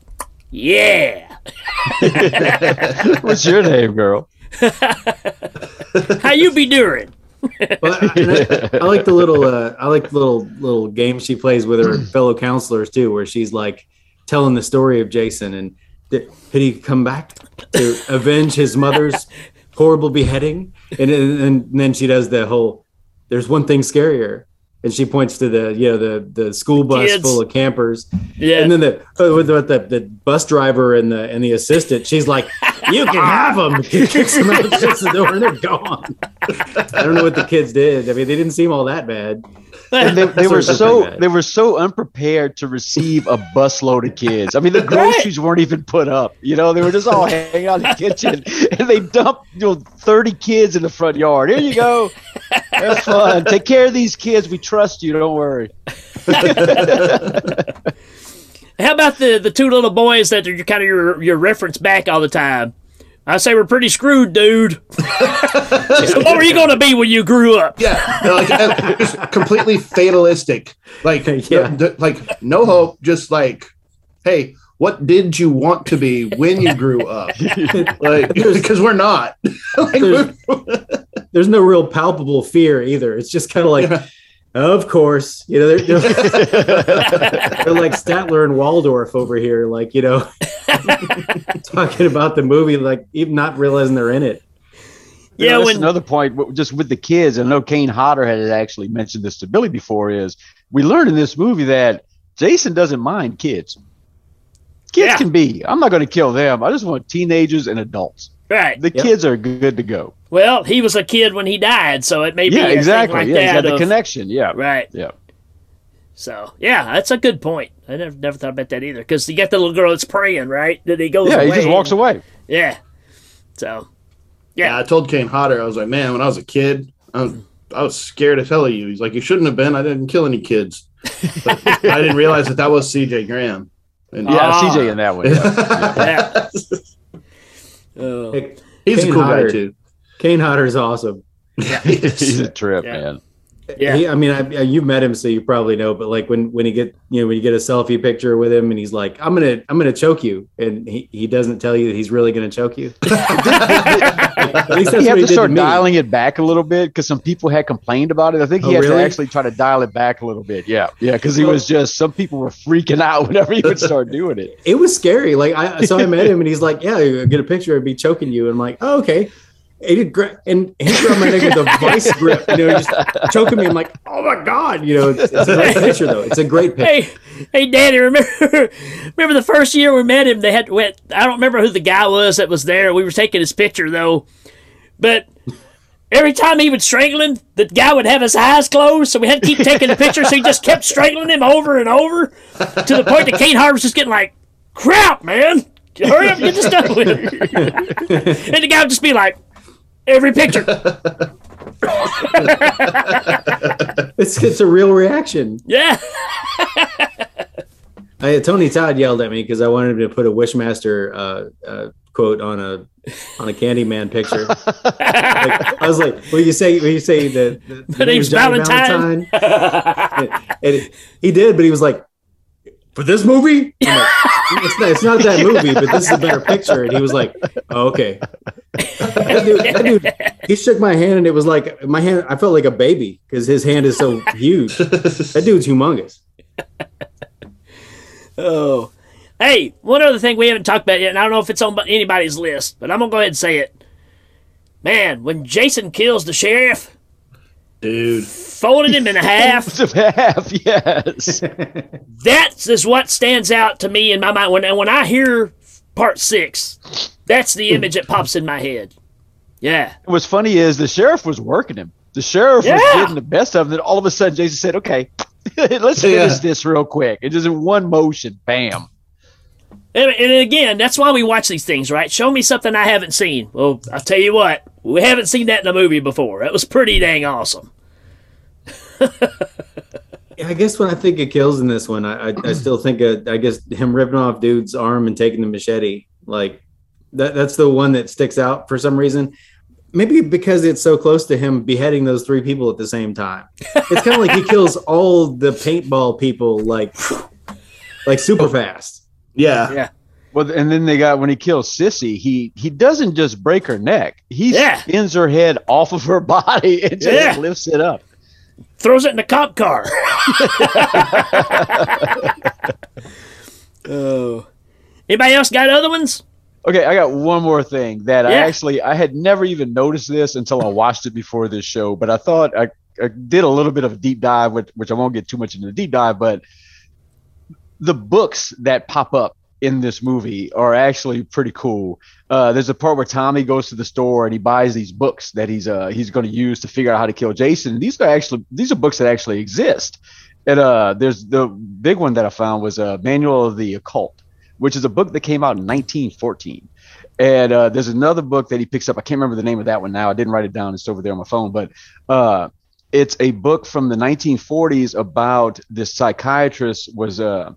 yeah. What's your name, girl? How you be doing? Well, I, I, like the little uh, I like the little little game she plays with her fellow counselors too, where she's like telling the story of Jason and did, did he come back to avenge his mother's horrible beheading? And, and, and then she does the whole there's one thing scarier. And she points to the you know the the school bus Kids. full of campers, Yeah. and then the uh, with the, the bus driver and the and the assistant. She's like, "You can have them." Kicks them out, shuts the door, and they're gone. I don't know what the kids did. I mean, they didn't seem all that bad. And they, they were so they were so unprepared to receive a busload of kids. I mean, the groceries weren't even put up. You know, they were just all hanging out in the kitchen, and they dumped you know thirty kids in the front yard. Here you go, have fun. Take care of these kids. We trust you. Don't worry. How about the the two little boys that are kind of your your reference back all the time? I say we're pretty screwed, dude. so what were you going to be when you grew up? Yeah, like uh, just completely fatalistic. Like, Yeah. no, d- like no hope. Just like, hey, what did you want to be when you grew up? Like, because we're not. like, There's- There's no real palpable fear either. It's just kind of like, of course, you know, they're, they're, they're like Statler and Waldorf over here, like you know, talking about the movie, like even not realizing they're in it. You Yeah, know, that's when another point, just with the kids. I know Kane Hodder had actually mentioned this to Billy before. Is we learned in this movie that Jason doesn't mind kids. Kids Yeah. can be. I'm not going to kill them. I just want teenagers and adults. Right. The Yep. kids are good to go. Well, he was a kid when he died, so it may be Yeah, a thing exactly. like yeah, he's that. got the connection. Yeah, right. yeah. So yeah, that's a good point. I never never thought about that either. Because you got the little girl that's praying, right? That he goes. Yeah, he just walks and- away. Yeah. So yeah, I told Kane Hodder, I was like, man, when I was a kid, I was, I was scared to tell you. He's like, you shouldn't have been. I didn't kill any kids. But I didn't realize that that was C.J. Graham. And Yeah, Ah. CJ in that one. Yeah. yeah. Oh. Hey, he's a cool Hodder. guy too. Kane Hodder's awesome. he's a trip, Yeah. man. Yeah. He, I mean, I, you've met him, so you probably know. But like when when you get you know when you get a selfie picture with him, and he's like, "I'm gonna I'm gonna choke you," and he, he doesn't tell you that he's really gonna choke you. At least that's you what have to start me. dialing it back a little bit because some people had complained about it. I think he Oh, had really? to actually try to dial it back a little bit. Yeah, yeah, because he was just some people were freaking out whenever he would start doing it. It was scary. Like I so I met him, and he's like, "Yeah, I get a picture. I'd be choking you." And I'm like, "Oh, okay." He did great, and he grabbed my neck with a vice grip, you know, just choking me. I'm like, "Oh my god!" You know, it's, it's a great picture though. It's a great picture. Hey, hey, Daddy! Remember, remember the first year we met him? They had to went. I don't remember who the guy was that was there. We were taking his picture though, but every time he would strangle him, the guy would have his eyes closed, so we had to keep taking the picture. So he just kept strangling him over and over to the point that Kane Hodder was just getting like, "Crap, man! Hurry up, get this done with." and the guy would just be like, "Every picture." It's it's a real reaction. Yeah. I, Tony Todd yelled at me because I wanted him to put a Wishmaster uh, uh, quote on a on a Candyman picture. Like, I was like, "Will you say? Will you say that the, The name's Valentine." Valentine?" and he did, but he was like, "For this movie." I'm like, it's, not, it's not that movie, but this is a better picture. And he was like, oh, "Okay." That dude, that dude, he shook my hand, and it was like my hand. I felt like a baby because his hand is so huge. That dude's humongous. Oh. Hey, one other thing we haven't talked about yet, and I don't know if it's on anybody's list, but I'm going to go ahead and say it. Man, when Jason kills the sheriff, Dude. folded him in half, half, yes. that is what stands out to me in my mind. When, when I hear part six, that's the image that pops in my head. Yeah. What's funny is the sheriff was working him. The sheriff was getting the best of him. Then all of a sudden, Jason said, "Okay, let's Yeah. finish this real quick." It just in one motion, bam. And, and again, that's why we watch these things, right? Show me something I haven't seen. Well, I'll tell you what, we haven't seen that in a movie before. That was pretty dang awesome. Yeah, I guess when I think of kills in this one, I I, I still think of I guess him ripping off dude's arm and taking the machete. Like that that's the one that sticks out for some reason. Maybe because it's so close to him beheading those three people at the same time. It's kind of like he kills all the paintball people like like super fast. Yeah. Yeah. Well, and then they got when he kills Sissy, he he doesn't just break her neck; he Yeah. spins her head off of her body and just Yeah. lifts it up. Throws it in the cop car. oh. Anybody else got other ones? Okay, I got one more thing that I actually I had never even noticed this until I watched it before this show, but I thought I, I did a little bit of a deep dive, which, which I won't get too much into the deep dive, but the books that pop up in this movie are actually pretty cool. Uh, there's a part where Tommy goes to the store and he buys these books that he's uh, he's going to use to figure out how to kill Jason. These are actually these are books that actually exist. And uh, there's the big one that I found was a Manual of the Occult, which is a book that came out in 1914. And uh, there's another book that he picks up. I can't remember the name of that one now. I didn't write it down. It's over there on my phone. But uh, it's a book from the 1940s about this psychiatrist was uh,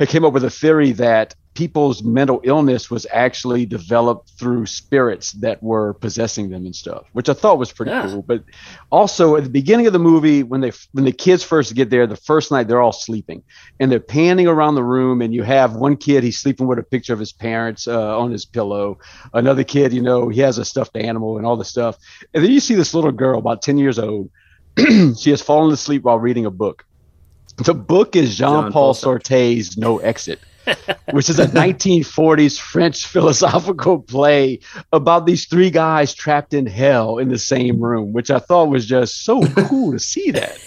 he came up with a theory that people's mental illness was actually developed through spirits that were possessing them and stuff, which I thought was pretty Yeah. cool. But also at the beginning of the movie, when they when the kids first get there, the first night they're all sleeping and they're panning around the room, and you have one kid he's sleeping with a picture of his parents uh, on his pillow, another kid, you know, he has a stuffed animal and all this stuff, and then you see this little girl about ten years old. she has fallen asleep while reading a book. The book is Jean Paul Jean-Paul Sartre's No Exit, which is a 1940s French philosophical play about these three guys trapped in hell in the same room, which I thought was just so cool to see that.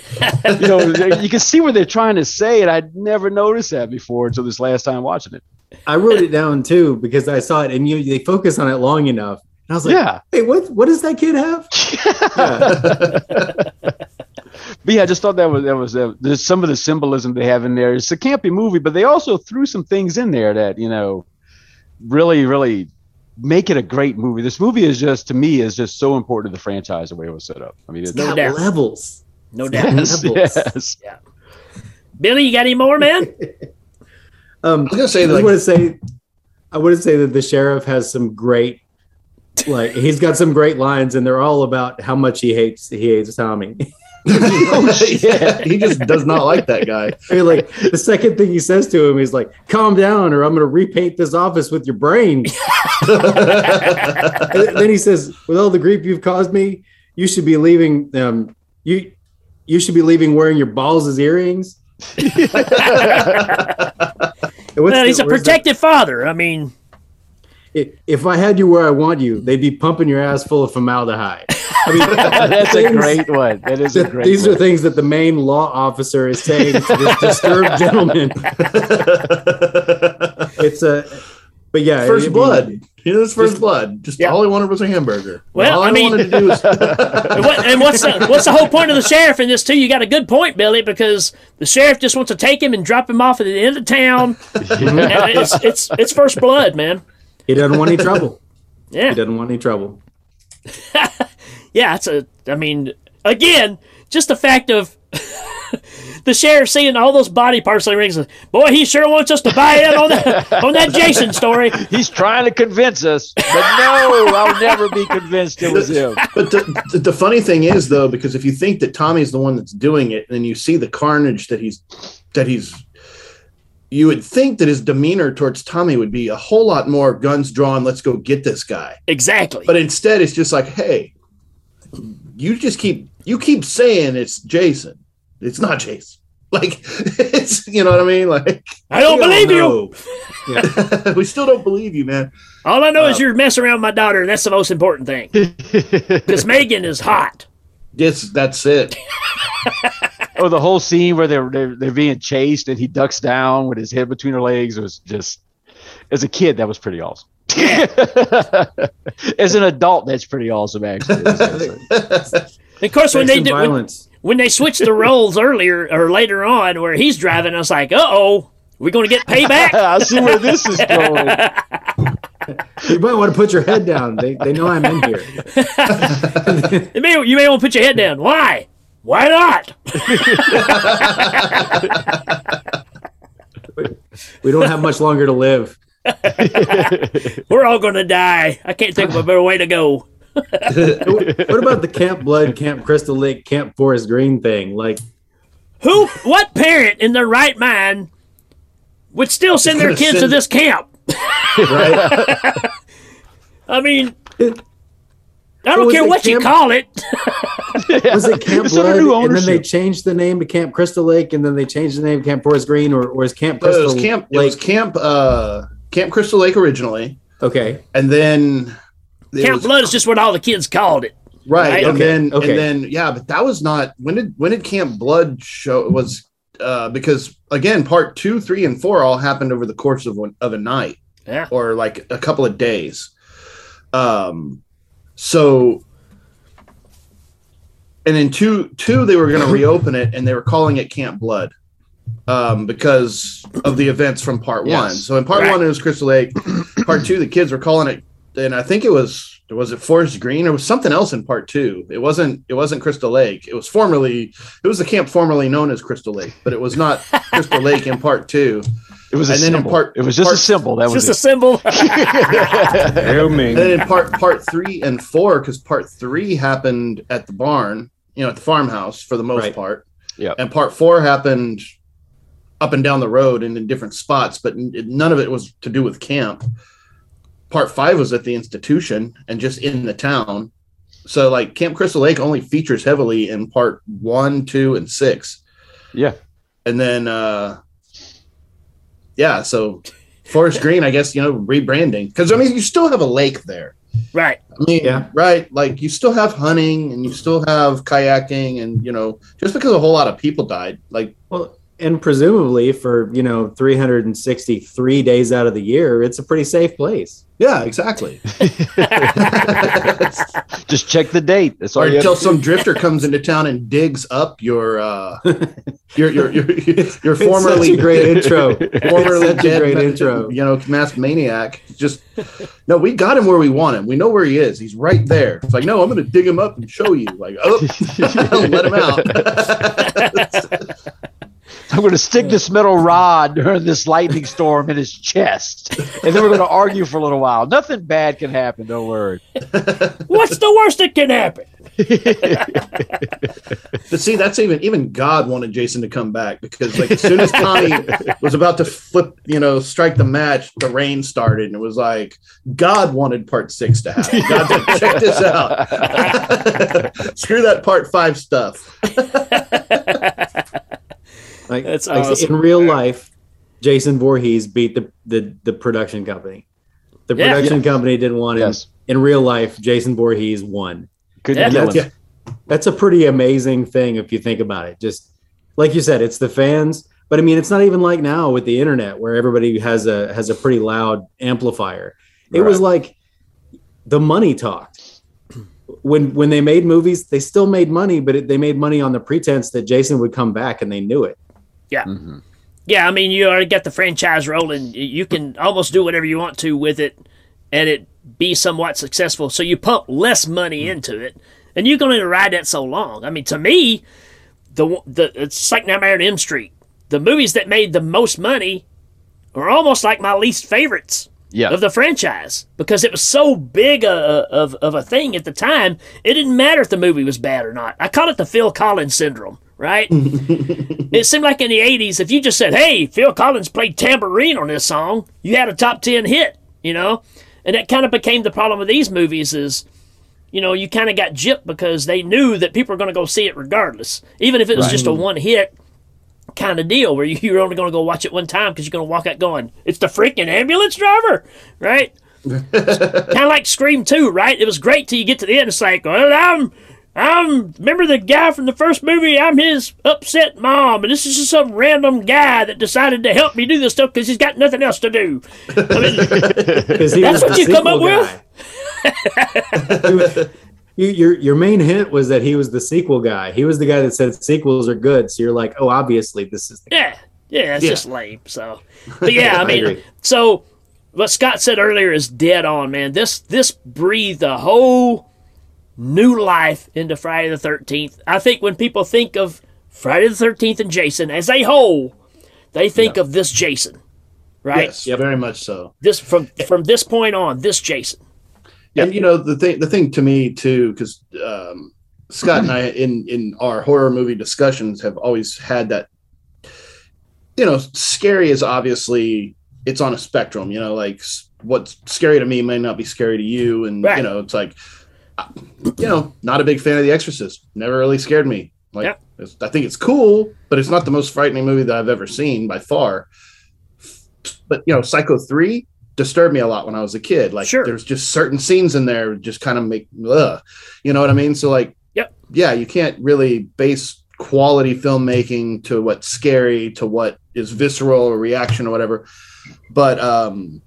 You know, you can see what they're trying to say, and I'd never noticed that before until this last time watching it. I wrote it down too because I saw it and you they focus on it long enough. And I was like, Yeah. hey, what what does that kid have? But yeah, I just thought that was that was uh, there's some of the symbolism they have in there. It's a campy movie, but they also threw some things in there that you know really really make it a great movie. This movie is just to me is just so important to the franchise the way it was set up. I mean, it's No Got doubt. levels. No doubt. yes, levels. yes. Billy, you got any more, man? Um, I was gonna say I like want to say, I want to say that the sheriff has some great, like he's got some great lines, and they're all about how much he hates he hates Tommy. yeah, he just does not like that guy. I mean, like the second thing he says to him, he's like, "Calm down, or I'm going to repaint this office with your brain." Then he says, "With all the grief you've caused me, you should be leaving. Um, you you should be leaving wearing your balls as earrings." And what's Well, the- he's a protective father. I mean, I- if I had you where I want you, they'd be pumping your ass full of formaldehyde. I mean, That's a great one. That is a great. These one. are things that the main law officer is saying to this disturbed gentleman. It's a, but yeah, First I mean, blood. You know, his first Just- blood. Just Yeah. all he wanted was a hamburger. Well, all I mean- wanted to do was and, what, and what's the what's the whole point of the sheriff in this too? You got a good point, Billy, because the sheriff just wants to take him and drop him off at the end of town. And it's it's it's first blood, man. He doesn't want any trouble. Yeah. He doesn't want any trouble. yeah. It's a. I mean, again, just the fact of. The sheriff seeing all those body parts in the rings, boy, he sure wants us to buy in on that on that Jason story. He's trying to convince us, but no, I'll never be convinced it was him. But the, the, the funny thing is, though, because if you think that Tommy's the one that's doing it, and you see the carnage that he's that he's, you would think that his demeanor towards Tommy would be a whole lot more guns drawn. Let's go get this guy. Exactly. But instead, it's just like, hey, you just keep you keep saying it's Jason. It's not Jason. Like it's you know what I mean. Like I don't We all believe you. know. we still don't believe you, man. All I know is Uh, you're messing around with my daughter, and that's the most important thing. Because Megan is hot. Yes, that's it. Oh, the whole scene where they're, they're they're being chased and he ducks down with his head between her legs was just, as a kid, that was pretty awesome. as an adult, that's pretty awesome, actually. Of course, when they and did, when, when they switched the roles earlier or later on, where he's driving, I was like, "Uh oh, we're going to get payback?" I see where this is going. You might want to put your head down. They, they know I'm in here. you may you may want to put your head down. Why? Why not? We don't have much longer to live. We're all going to die. I can't think of a better way to go. What about the Camp Blood, Camp Crystal Lake, Camp Forest Green thing? Like, Who? What parent in their right mind would still send their kids to this camp? right? I mean, I don't was care it what you call it. Was it Camp It's Blood, new and then they changed the name to Camp Crystal Lake, and then they changed the name to Camp Forest Green, or, or is Camp So it Crystal was camp. It Lake? was camp. Uh, camp Crystal Lake originally, okay, and then Camp was- Blood is just what all the kids called it. right, Right, and okay, then okay. and then yeah, but that was not when did when did Camp Blood show was uh, because again part two, three, and four all happened over the course of one, of a night Yeah. or like a couple of days. Um, so and in two two they were going to reopen it and they were calling it Camp Blood um, because of the events from part Yes. one. So in part Right. one it was Crystal Lake. part two the kids were calling it, and I think it was was it Forest Green or was something else in part two. It wasn't it wasn't Crystal Lake. It was formerly it was the camp formerly known as Crystal Lake, but it was not Crystal Lake in part two. It was a And then in symbol. part- it was just part- a symbol. That was just a symbol. And then in part part three and four, because part three happened at the barn, you know, at the farmhouse for the most Right. part. Yep. And part four happened up and down the road and in different spots, but none of it was to do with camp. Part five was at the institution and just in the town. So like Camp Crystal Lake only features heavily in part one, two, and six. yeah. And then uh yeah, so Forest Green, I guess, you know, rebranding. Because I mean you still have a lake there. right. I mean, Yeah. right. Like you still have hunting and you still have kayaking, and you know, just because a whole lot of people died, like well, and presumably for you know 363 days out of the year, it's a pretty safe place. Yeah, exactly. Just check the date. That's all or you until some drifter comes into town and digs up your uh your your your, your formerly It's such a great intro. formerly Such a dead great intro. you know masked maniac just no we got him where we want him we know where he is he's right there it's like no i'm gonna dig him up and show you like oh let him out I'm going to stick this metal rod during this lightning storm in his chest, and then we're going to argue for a little while. Nothing bad can happen. Don't worry. What's the worst that can happen? But see, that's even even God wanted Jason to come back because like as soon as Tommy was about to flip, you know, strike the match, the rain started, and it was like God wanted part six to happen. God's like, check this out. Screw that part five stuff. Like, That's like awesome. in real life, Jason Voorhees beat the the, the production company. The Yeah. production company didn't want him. Yes. In real life, Jason Voorhees won. Couldn't Yeah. That's, him. that's a pretty amazing thing if you think about it. Just like you said, it's the fans, but I mean, it's not even like now with the internet where everybody has a has a pretty loud amplifier. It was like the money talked. When when they made movies, they still made money, but it, they made money on the pretense that Jason would come back, and they knew it. Yeah. Mm-hmm. Yeah, I mean, you already got the franchise rolling. You can almost do whatever you want to with it and it be somewhat successful. So you pump less money into it and you're going to ride that so long. I mean, to me, the, the it's like Nightmare on Elm Street. The movies that made the most money are almost like my least favorites Yeah. of the franchise because it was so big a, of, of a thing at the time. It didn't matter if the movie was bad or not. I call it the Phil Collins syndrome, right? it seemed like in the 80s, if you just said, hey, Phil Collins played tambourine on this song, you had a top 10 hit, you know? And that kind of became the problem with these movies is, you know, you kind of got gypped because they knew that people were going to go see it regardless. Even if it was just a one hit kind of deal where you- you're only going to go watch it one time because you're going to walk out going, it's the freaking ambulance driver, right? kind of like Scream 2, right? It was great till you get to the end. It's like, well, I'm, I'm, remember the guy from the first movie? I'm his upset mom, and this is just some random guy that decided to help me do this stuff because he's got nothing else to do. I mean, That's what the you come up sequel guy. He was- you, your your main hint was that he was the sequel guy. He was the guy that said sequels are good. So you're like, oh, obviously this is. The yeah, yeah, it's Yeah. just lame. So, but yeah, I I mean, agree. so what Scott said earlier is dead on, man. This this breathed a whole new life into Friday the Thirteenth. I think when people think of Friday the Thirteenth and Jason as a whole, they think of this Jason, right? Yes, very much so. This from from this point on, this Jason. And you know the thing, the thing to me too, because um, Scott and I in in our horror movie discussions have always had that. You know, scary is obviously it's on a spectrum. You know, like what's scary to me may not be scary to you, and Right. you know, it's like, you know, not a big fan of The Exorcist. Never really scared me. Like, it's, I think it's cool, but it's not the most frightening movie that I've ever seen by far. But you know, Psycho three disturbed me a lot when I was a kid. Like, Sure. there's just certain scenes in there just kind of make, ugh, you know what I mean? So like, Yep. yeah, you can't really base quality filmmaking to what's scary to what is visceral or reaction or whatever. But um,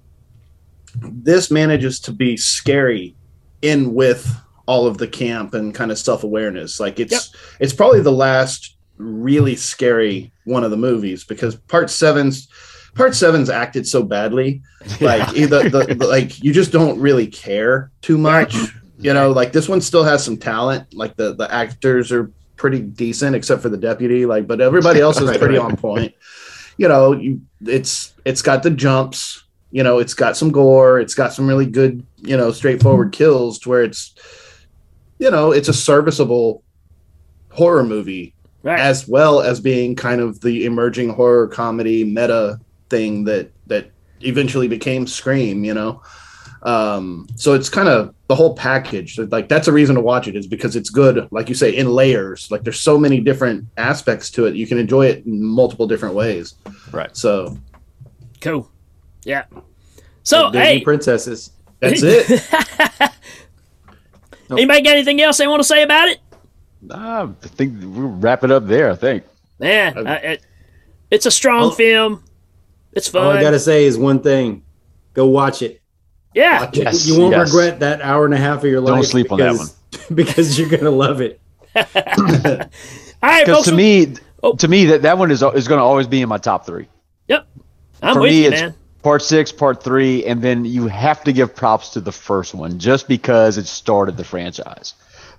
this manages to be scary in with all of the camp and kind of self awareness. Like it's Yep. it's probably the last really scary one of the movies because part seven's part seven's acted so badly. Like either the, the like you just don't really care too much you know? Like this one still has some talent. Like the the actors are pretty decent except for the deputy. Like but everybody else is pretty on point. You know you it's it's got the jumps you know it's got some gore it's got some really good you know straightforward kills to where it's you know it's a serviceable horror movie Right. as well as being kind of the emerging horror comedy meta thing that that eventually became Scream, you know. Um, so it's kind of the whole package. Like that's a reason to watch it is because it's good, like you say, in layers. Like there's so many different aspects to it. You can enjoy it in multiple different ways. Right. So Cool. Yeah. So Disney hey, princesses. That's it. anybody got anything else they want to say about it? Nah, I think we'll wrap it up there. I think. Man, I, it, it's a strong Oh. film. It's fun. All I gotta say is one thing: go watch it. yeah. Watch it. Yes, you won't yes. regret that hour and a half of your life. Don't sleep on that because- because you're gonna love it. All right, Because folks. to me, Oh. to me that, that one is is going to always be in my top three. yep. I'm For with me, you, it's man. Part six, part three, and then you have to give props to the first one just because it started the franchise.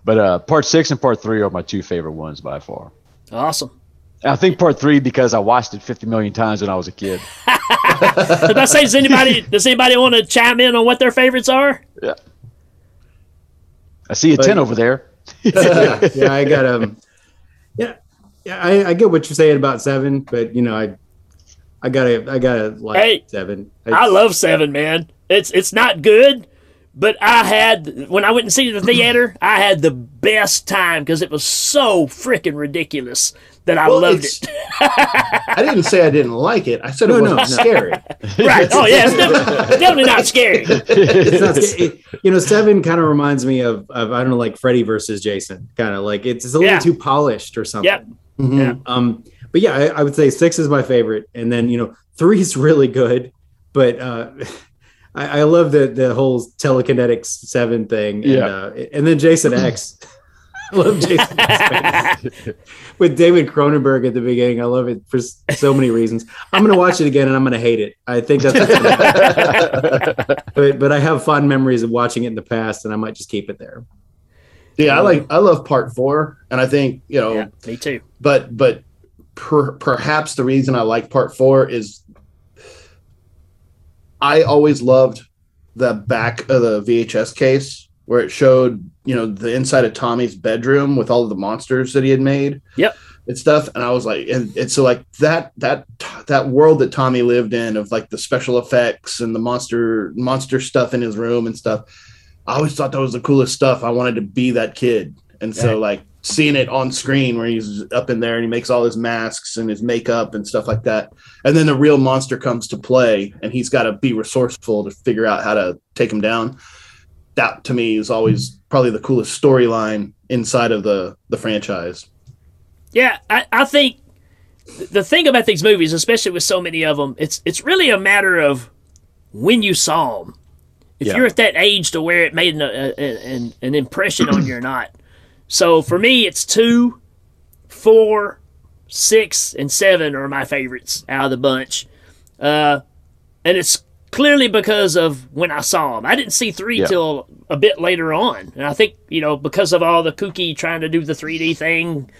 But uh, part six and part three are my two favorite ones by far. Awesome. I think part three because I watched it 50 million times when I was a kid. Did I say does anybody does anybody want to chime in on what their favorites are? Yeah. I see a But- 10 over there. yeah, yeah, I got um, yeah, yeah. I, I get what you're saying about seven, but you know, I, I gotta, I gotta like Hey, seven. I love Seven, man. It's it's not good, but I had when I went and see the theater, I had the best time because it was so freaking ridiculous that I Well, loved it. I didn't say I didn't like it. I said it No, no, wasn't no. scary. right? Oh yeah, it's definitely, definitely not scary. It's not, it, you know, seven kind of reminds me of, of I don't know, like Freddy versus Jason, kind of like it's, it's a little Yeah. too polished or something. Yep. Mhm. Yeah. Um, but yeah, I, I would say six is my favorite, and then you know, three is really good, but uh, I, I love the the whole telekinetics seven thing, and, Yeah. uh, and then Jason X. I love Jason X with David Cronenberg at the beginning. I love it for so many reasons. I'm gonna watch it again, and I'm gonna hate it. I think that's, what's gonna happen. but but I have fond memories of watching it in the past, and I might just keep it there. Yeah, I like I love part four, and I think you know Yeah, me too. but but per, perhaps the reason I like part four is I always loved the back of the VHS case where it showed you know the inside of Tommy's bedroom with all of the monsters that he had made. Yep. And stuff, and I was like, and, and so like that that that world that Tommy lived in of like the special effects and the monster monster stuff in his room and stuff. I always thought that was the coolest stuff. I wanted to be that kid, and so like seeing it on screen where he's up in there and he makes all his masks and his makeup and stuff like that. And then the real monster comes to play and he's got to be resourceful to figure out how to take him down. That to me is always probably the coolest storyline inside of the the franchise. Yeah, I, I think the thing about these movies, especially with so many of them, it's it's really a matter of when you saw them. If Yeah. you're at that age to where it made an, a, an, an impression on you or not. So for me, it's two, four, six, and seven are my favorites out of the bunch. Uh, and it's clearly because of when I saw them. I didn't see three Yeah. till a bit later on. And I think, you know, because of all the kooky trying to do the 3D thing.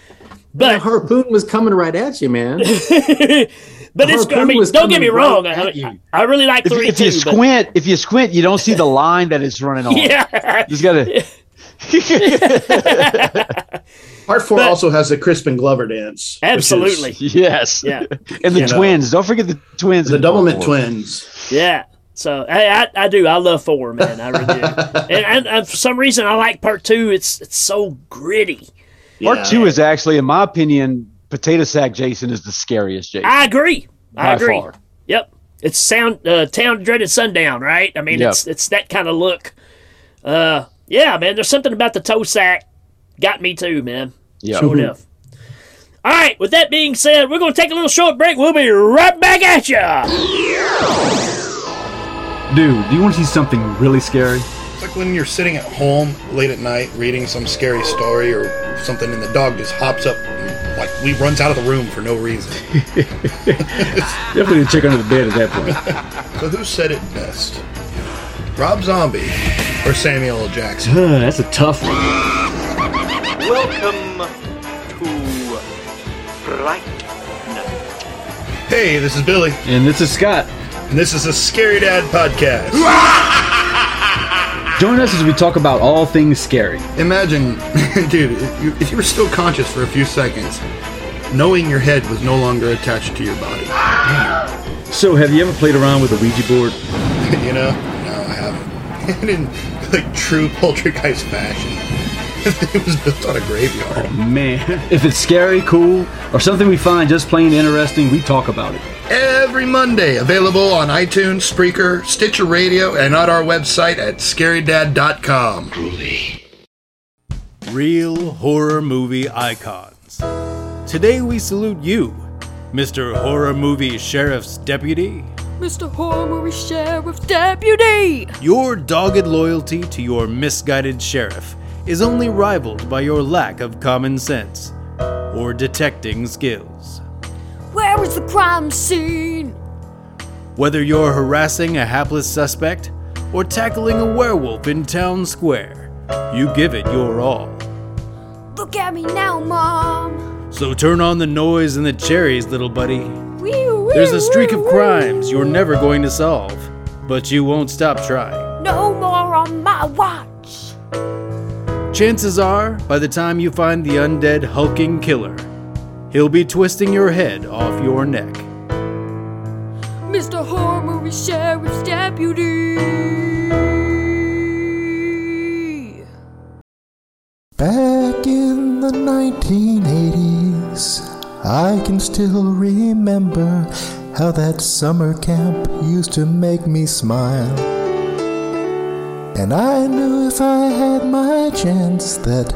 That But harpoon was coming right at you, man. But The it's. I harpoon mean, was don't get me coming wrong. right I, you. I, I really like If, three if you too. but- squint, if you squint, you don't see the line that it's running on. yeah, You just gotta. Part four also has the Crispin Glover dance. which is Absolutely. Yes. Yeah. And the You know. twins. Don't forget the twins. The in part Doublemint twins. Yeah. So hey, I, I do. I love four, man. I really do. and, and, and for some reason, I like part two. It's it's so gritty. Part Yeah. two is actually, in my opinion, Potato Sack Jason is the scariest Jason. I agree. I agree. far. Yep. It's sound uh, town dreaded sundown, right? I mean, Yep. it's it's that kind of look. Uh, yeah, man. There's something about the toe sack got me too, man. Yeah. Sure mm-hmm. enough. All right. With that being said, we're gonna take a little short break. We'll be right back at ya. Dude, do you want to see something really scary? It's like when you're sitting at home late at night reading some scary story or something, and the dog just hops up, and, like we runs out of the room for no reason. Definitely check under the bed at that point. So who said it best? Rob Zombie or Samuel L. Jackson? Huh, that's a tough one. Welcome to Fright Hey, this is Billy, And this is Scott. and this is a Scary Dad podcast. Join us as we talk about all things scary. Imagine, dude, if you, if you were still conscious for a few seconds, knowing your head was no longer attached to your body. So, have you ever played around with a Ouija board? you know? No, in like true poltergeist fashion. it was built on a graveyard. Oh, man, if it's scary, cool, or something we find just plain interesting, we talk about it. Every Monday, available on iTunes, Spreaker, Stitcher Radio, and on our website at scarydad.com. Truly. Real horror movie icons. Today we salute you, Mr. Horror Movie Sheriff's Deputy. Mr. Movie Sheriff Deputy! Your dogged loyalty to your misguided sheriff is only rivaled by your lack of common sense or detecting skills. Where is the crime scene? Whether you're harassing a hapless suspect or tackling a werewolf in town square, you give it your all. Look at me now, Mom. So turn on the noise and the cherries, little buddy. Wee, There's a streak of crimes you're never going to solve, but you won't stop trying. No more on my watch. Chances are, by the time you find the undead hulking killer, he'll be twisting your head off your neck. Mr. Horror Movie Sheriff's Deputy. Back in the 1980s, I can still remember how that summer camp used to make me smile. And I knew if I had my chance that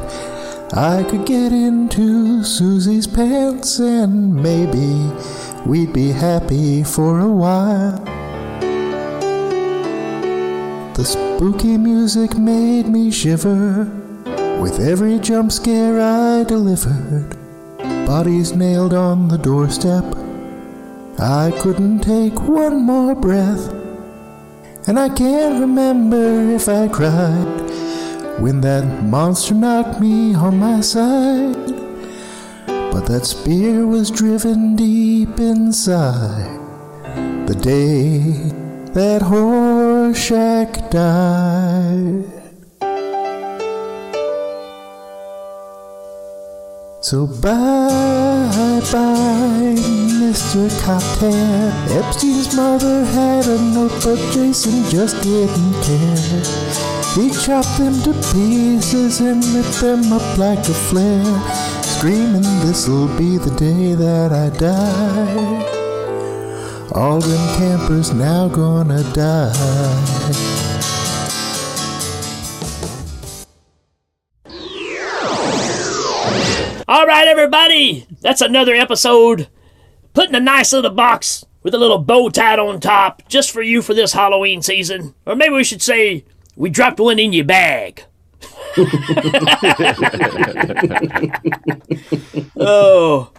I could get into Susie's pants and maybe we'd be happy for a while. The spooky music made me shiver with every jump scare I delivered. Bodies nailed on the doorstep. I couldn't take one more breath. And I can't remember if I cried when that monster knocked me on my side. But that spear was driven deep inside the day that Horshack died. So bye bye, Mr. Cocktail. Epstein's mother had a note, but Jason just didn't care. He chopped them to pieces and lit them up like a flare, screaming, This'll be the day that I die. All them campers now gonna die. All right, everybody. That's another episode. Put in a nice little box with a little bow tied on top, just for you for this Halloween season. Or maybe we should say we dropped one in your bag. oh,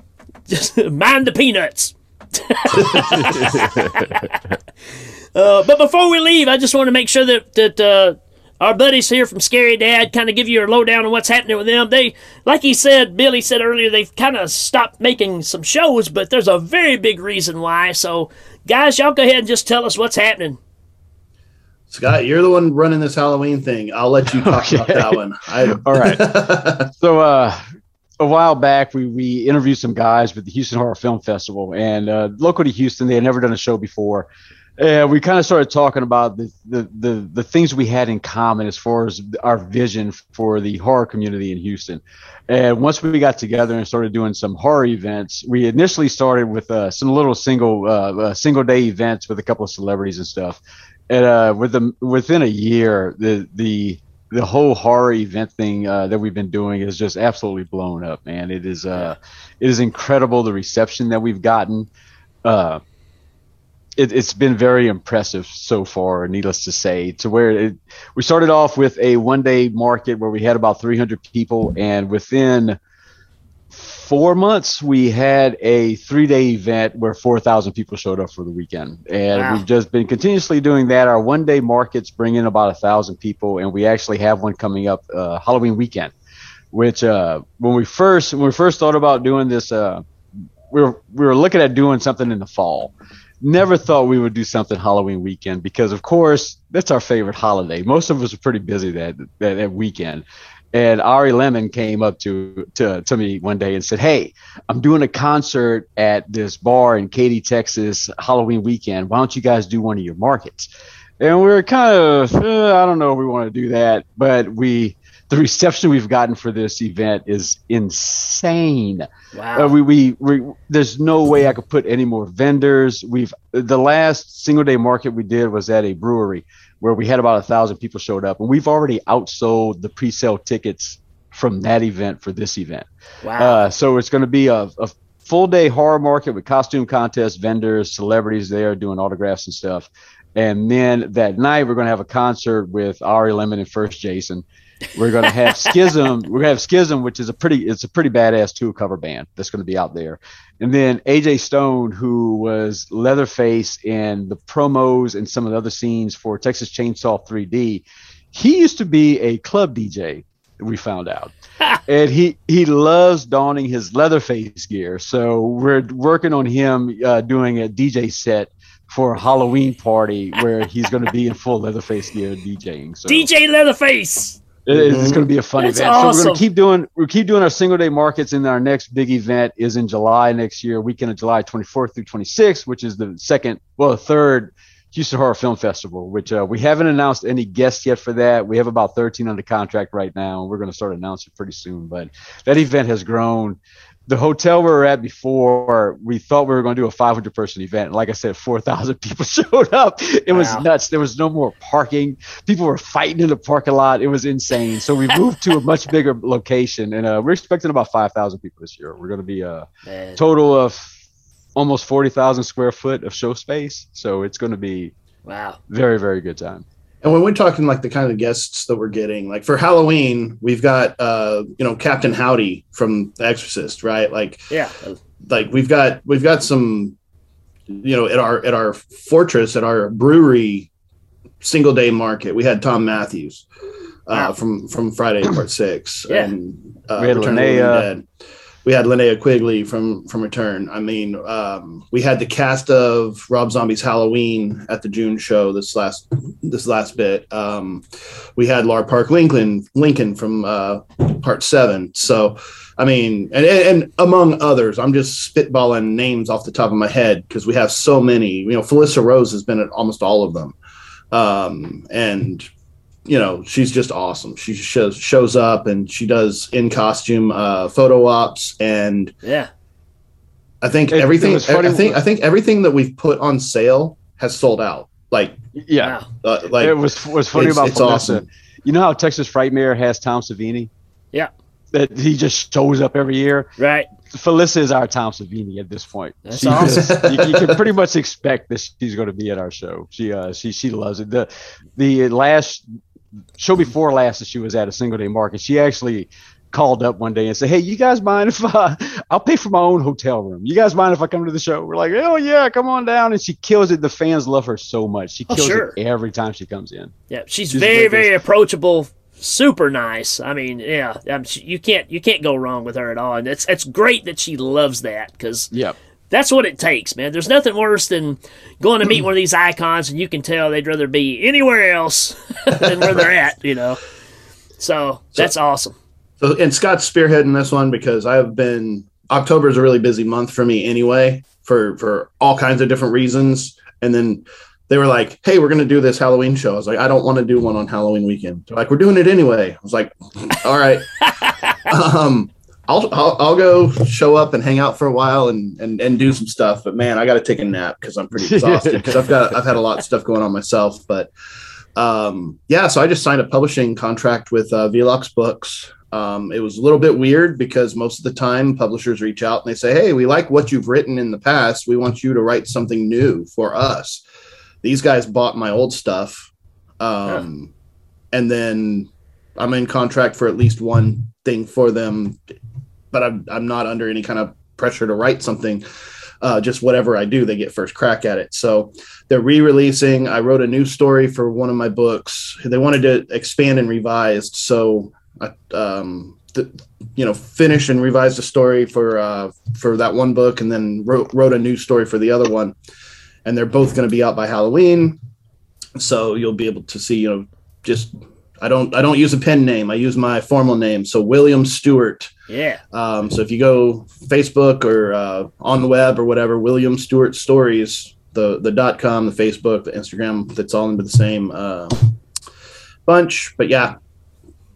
just mind the peanuts. uh, but before we leave, I just want to make sure that that uh, our buddies here from Scary Dad kind of give you a lowdown on what's happening with them. They, like he said, Billy said earlier, they've kind of stopped making some shows, but there's a very big reason why. So, guys, y'all go ahead and just tell us what's happening. Scott, you're the one running this Halloween thing. I'll let you talk about that one. I, All right. so uh, a while back, we we interviewed some guys with the Houston Horror Film Festival, and uh, local to Houston, they had never done a show before. And we kind of started talking about the, the the the things we had in common as far as our vision for the horror community in Houston. And once we got together and started doing some horror events, we initially started with uh, some little single uh, uh, single day events with a couple of celebrities and stuff. And uh, with the, within a year, the the the whole horror event thing uh, that we've been doing is just absolutely blown up, man. It is uh, it is incredible the reception that we've gotten. Uh, it, it's been very impressive so far, needless to say. To where it, we started off with a one day market where we had about 300 people, and within four months we had a three day event where 4,000 people showed up for the weekend, and Wow. we've just been continuously doing that. Our one day markets bring in about a thousand people, and we actually have one coming up uh, Halloween weekend. Which uh, when we first when we first thought about doing this, uh, we were we were looking at doing something in the fall. Never thought we would do something Halloween weekend because, of course, that's our favorite holiday. Most of us are pretty busy that that, that weekend. And Ari Lehman came up to, to to me one day and said, "Hey, I'm doing a concert at this bar in Katy, Texas, Halloween weekend. Why don't you guys do one of your markets?" And we are kind of, uh, I don't know if we want to do that, but we the reception we've gotten for this event is insane. Wow. Uh, we, we we there's no way I could put any more vendors. We've the last single day market we did was at a brewery where we had about a thousand people showed up, and we've already outsold the pre-sale tickets from that event for this event. Wow. Uh, so it's going to be a, a full day horror market with costume contests, vendors, celebrities there doing autographs and stuff. And then that night we're going to have a concert with Ari Lehman and First Jason. We're going to have Schism. We're going to have Schism, which is a pretty it's a pretty badass two cover band that's going to be out there. And then AJ Stone, who was Leatherface in the promos and some of the other scenes for Texas Chainsaw 3D, he used to be a club DJ. We found out, and he he loves donning his Leatherface gear. So we're working on him uh, doing a DJ set for a Halloween party where he's going to be in full Leatherface gear DJing. So DJ Leatherface. it- It's going to be a fun That's event. So we're going to keep doing we keep doing our single day markets, and our next big event is in July next year, weekend of July 24th through 26th, which is the second, well, the third Houston Horror Film Festival. Which uh, we haven't announced any guests yet for that. We have about 13 under contract right now, and we're going to start announcing pretty soon. But that event has grown. The hotel we were at before, we thought we were going to do a 500 person event. And Like I said, 4,000 people showed up. It was Wow. nuts. There was no more parking. People were fighting in the parking lot. It was insane. So we moved to a much bigger location, and uh, we're expecting about 5,000 people this year. We're going to be a Man. total of almost 40,000 square foot of show space. So it's going to be Wow. very, very good time. And when we're talking like the kind of guests that we're getting, like for Halloween, we've got uh, you know, Captain Howdy from The Exorcist, right? Like Yeah. like we've got we've got some you know, at our at our fortress, at our brewery single day market, we had Thom Mathews uh from from Friday Part Six Yeah. and uh We had Return of the Dead. We had Linnea Quigley from from Return. I mean, um, we had the cast of Rob Zombie's Halloween at the June show this last this last bit. Um, we had Lar Park Lincoln Lincoln from uh, Part Seven. So, I mean, and, and and among others, I'm just spitballing names off the top of my head because we have so many. You know, Felissa Rose has been at almost all of them, um, and you know she's just awesome. She shows shows up and she does in costume uh, photo ops, and Yeah. I think It- it everything. was funny- I think I think everything that we've put on sale has sold out. Like Yeah. uh, like it was was funny it's- about it's Felissa. awesome. You know how Texas Frightmare has Tom Savini? Yeah. That he just shows up every year. Right. Felissa is our Tom Savini at this point. That's She awesome. just- you, you can pretty much expect that she's going to be at our show. She uh she she loves it. The the last show before last that she was at a single day market, she actually called up one day and said, "Hey, you guys mind if I, I'll pay for my own hotel room? You guys mind if I come to the show?" We're like, "Oh yeah, come on down!" And she kills it. The fans love her so much. She Oh, kills sure. it every time she comes in. Yeah, she's, She's very, a great very approachable, super nice. I mean, yeah, um, she, you can't you can't go wrong with her at all, and it's it's great that she loves that because Yep. That's what it takes, man. There's nothing worse than going to meet one of these icons and you can tell they'd rather be anywhere else than where they're at, you know. So that's awesome. So, and Scott's spearheading this one because I have been October is a really busy month for me anyway, for for all kinds of different reasons. And then they were like, "Hey, we're going to do this Halloween show." I was like, "I don't want to do one on Halloween weekend." They're like, "We're doing it anyway." I was like, "All right." um, I'll, I'll I'll go show up and hang out for a while and and, and do some stuff. But man, I got to take a nap because I'm pretty exhausted because I've got I've had a lot of stuff going on myself. But um, yeah, so I just signed a publishing contract with uh, Velox Books. Um, it was a little bit weird because most of the time publishers reach out and they say, "Hey, we like what you've written in the past. We want you to write something new for us." These guys bought my old stuff, um, and then I'm in contract for at least one thing for them, but I'm I'm not under any kind of pressure to write something. Uh, just whatever I do, they get first crack at it. So they're re-releasing. I wrote a new story for one of my books. They wanted to expand and revise, so I, um, th- you know, finished and revised a story for uh, for that one book, and then wrote wrote a new story for the other one. And they're both going to be out by Halloween, so you'll be able to see, you know, just I don't I don't use a pen name. I use my formal name. So William Stewart. Yeah. Um, so if you go Facebook or uh, on the web or whatever, William Stewart Stories, the the dot com, the Facebook, the Instagram, that's all into the same uh, bunch. But yeah,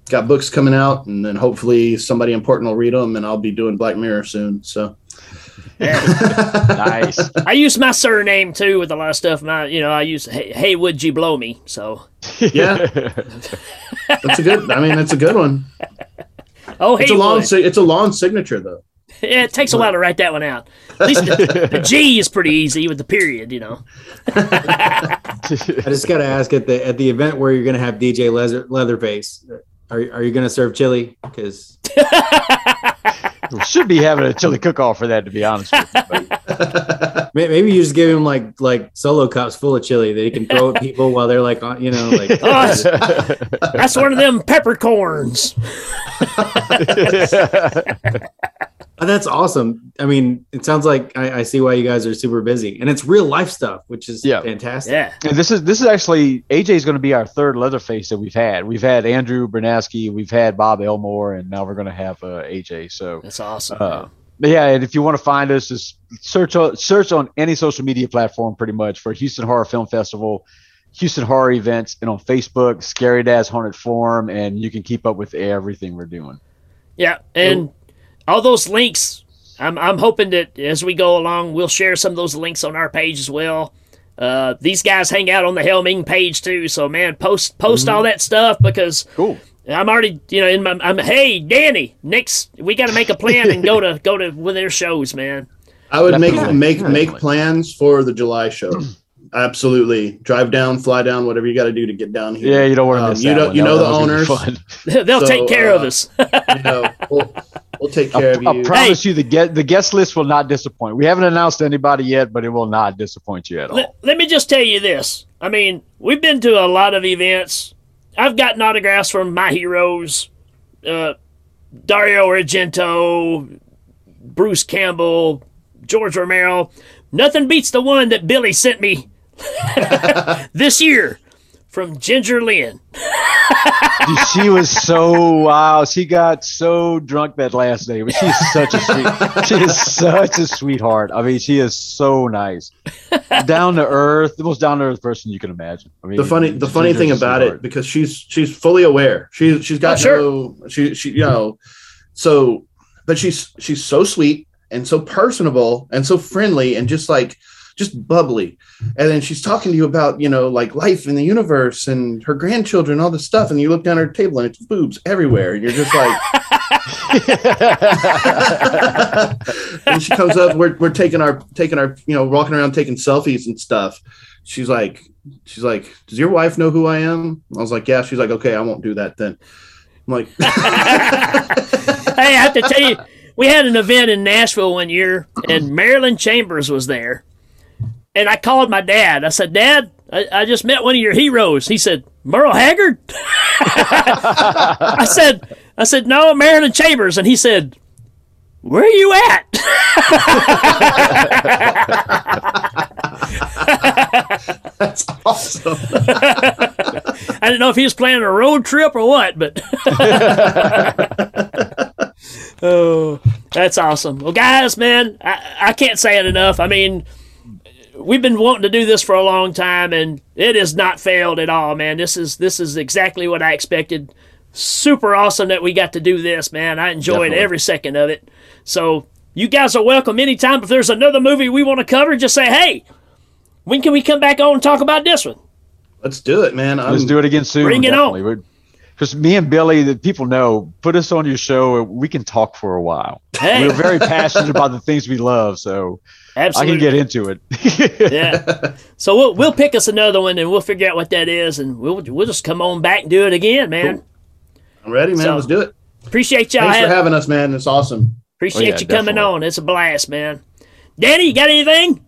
got books coming out, and then hopefully somebody important will read them, and I'll be doing Black Mirror soon. So. nice. I use my surname too with a lot of stuff. My, you know, I use hey, hey would you blow me? So yeah, that's a good. I mean, that's a good one. Oh, hey, it's a long. would. si- It's a long signature though. Yeah, it takes a while to write that one out. At least the, the G is pretty easy with the period, you know. I just got to ask at the at the event where you're going to have DJ Leather, Leatherface. Are are you going to serve chili? Because We should be having a chili cook-off for that, to be honest. With you. Maybe you just give him like like solo cups full of chili that he can throw at people while they're like you know like. Oh, that's, that's one of them peppercorns. Oh, that's awesome. I mean, it sounds like I, I see why you guys are super busy, and it's real life stuff, which is Yeah. fantastic. Yeah. And this is this is actually AJ is going to be our third Leatherface that we've had. We've had Andrew Bryniarski, we've had Bob Elmore, and now we're going to have uh, AJ. So That's awesome. Uh, but yeah, and if you want to find us, just search on, search on any social media platform pretty much for Houston Horror Film Festival, Houston Horror Events, and on Facebook, Scary Dad's Haunted Forum, and you can keep up with everything we're doing. Yeah, and all those links. I'm I'm hoping that as we go along, we'll share some of those links on our page as well. Uh, these guys hang out on the Hail Ming page too, so man, post post all that stuff because Cool. I'm already you know in my I'm hey Danny next we got to make a plan and go to go to one of their shows, man. I would make Definitely. make Definitely. make plans for the July show. Absolutely, drive down, fly down, whatever you got to do to get down here. Yeah, you don't want to Um, miss you that know, you know that the was gonna be owners. They'll So, take care of uh, us. you know, we'll, we'll take care of you. I you. promise you, the get the guest list will not disappoint. We haven't announced anybody yet, but it will not disappoint you at all. let, let me just tell you this. I mean, we've been to a lot of events. I've gotten autographs from my heroes, uh, Dario Argento, Bruce Campbell, George Romero. Nothing beats the one that Billy sent me this year from Ginger Lynn. She was so wow. She got so drunk that last day, but she's such a sweet. she is such a sweetheart. I mean, she is so nice, down to earth, the most down to earth person you can imagine. I mean, the funny the funny thing about sweetheart. it because she's she's fully aware she she's got Oh, sure. no she she you know so but she's she's so sweet and so personable and so friendly and just like just bubbly. And then she's talking to you about you know like life in the universe and her grandchildren all this stuff. And you look down at her table and it's boobs everywhere. And you're just like and she comes up we're, we're taking our taking our you know walking around taking selfies and stuff. She's like she's like does your wife know who i am? I was like yeah. She's like okay i won't do that then. I'm like hey, I have to tell you, we had an event in Nashville one year, and Marilyn Chambers was there. And I called my dad. I said, Dad, I, I just met one of your heroes. He said, Merle Haggard? I said, I said, no, Marilyn Chambers. And he said, Where are you at? That's awesome. I didn't know if he was planning a road trip or what, but oh, that's awesome. Well, guys, man, I, I can't say it enough. I mean, we've been wanting to do this for a long time, and it has not failed at all, man. This is this is exactly what I expected. Super awesome that we got to do this, man. I enjoyed Definitely. every second of it. So you guys are welcome anytime. If there's another movie we want to cover, just say, hey, when can we come back on and talk about this one? Let's do it, man. Let's do it again soon. Bring it on. Because me and Billy, the people know, put us on your show. We can talk for a while. Hey. We're very passionate about the things we love, so Absolutely. I can get into it. yeah. So we'll we'll pick us another one and we'll figure out what that is and we'll we'll just come on back and do it again, man. I'm ready, man. So, Let's do it. Appreciate y'all. Thanks for having- having us, man. It's awesome. Appreciate Oh, yeah, you coming on. It's a blast, man. Danny, you got anything?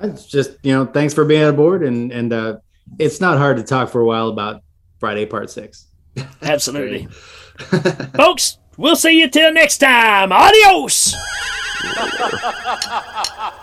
It's just you know, thanks for being on board, and and uh, it's not hard to talk for a while about Friday Part Six. Absolutely. Folks, we'll see you till next time. Adios. Sure.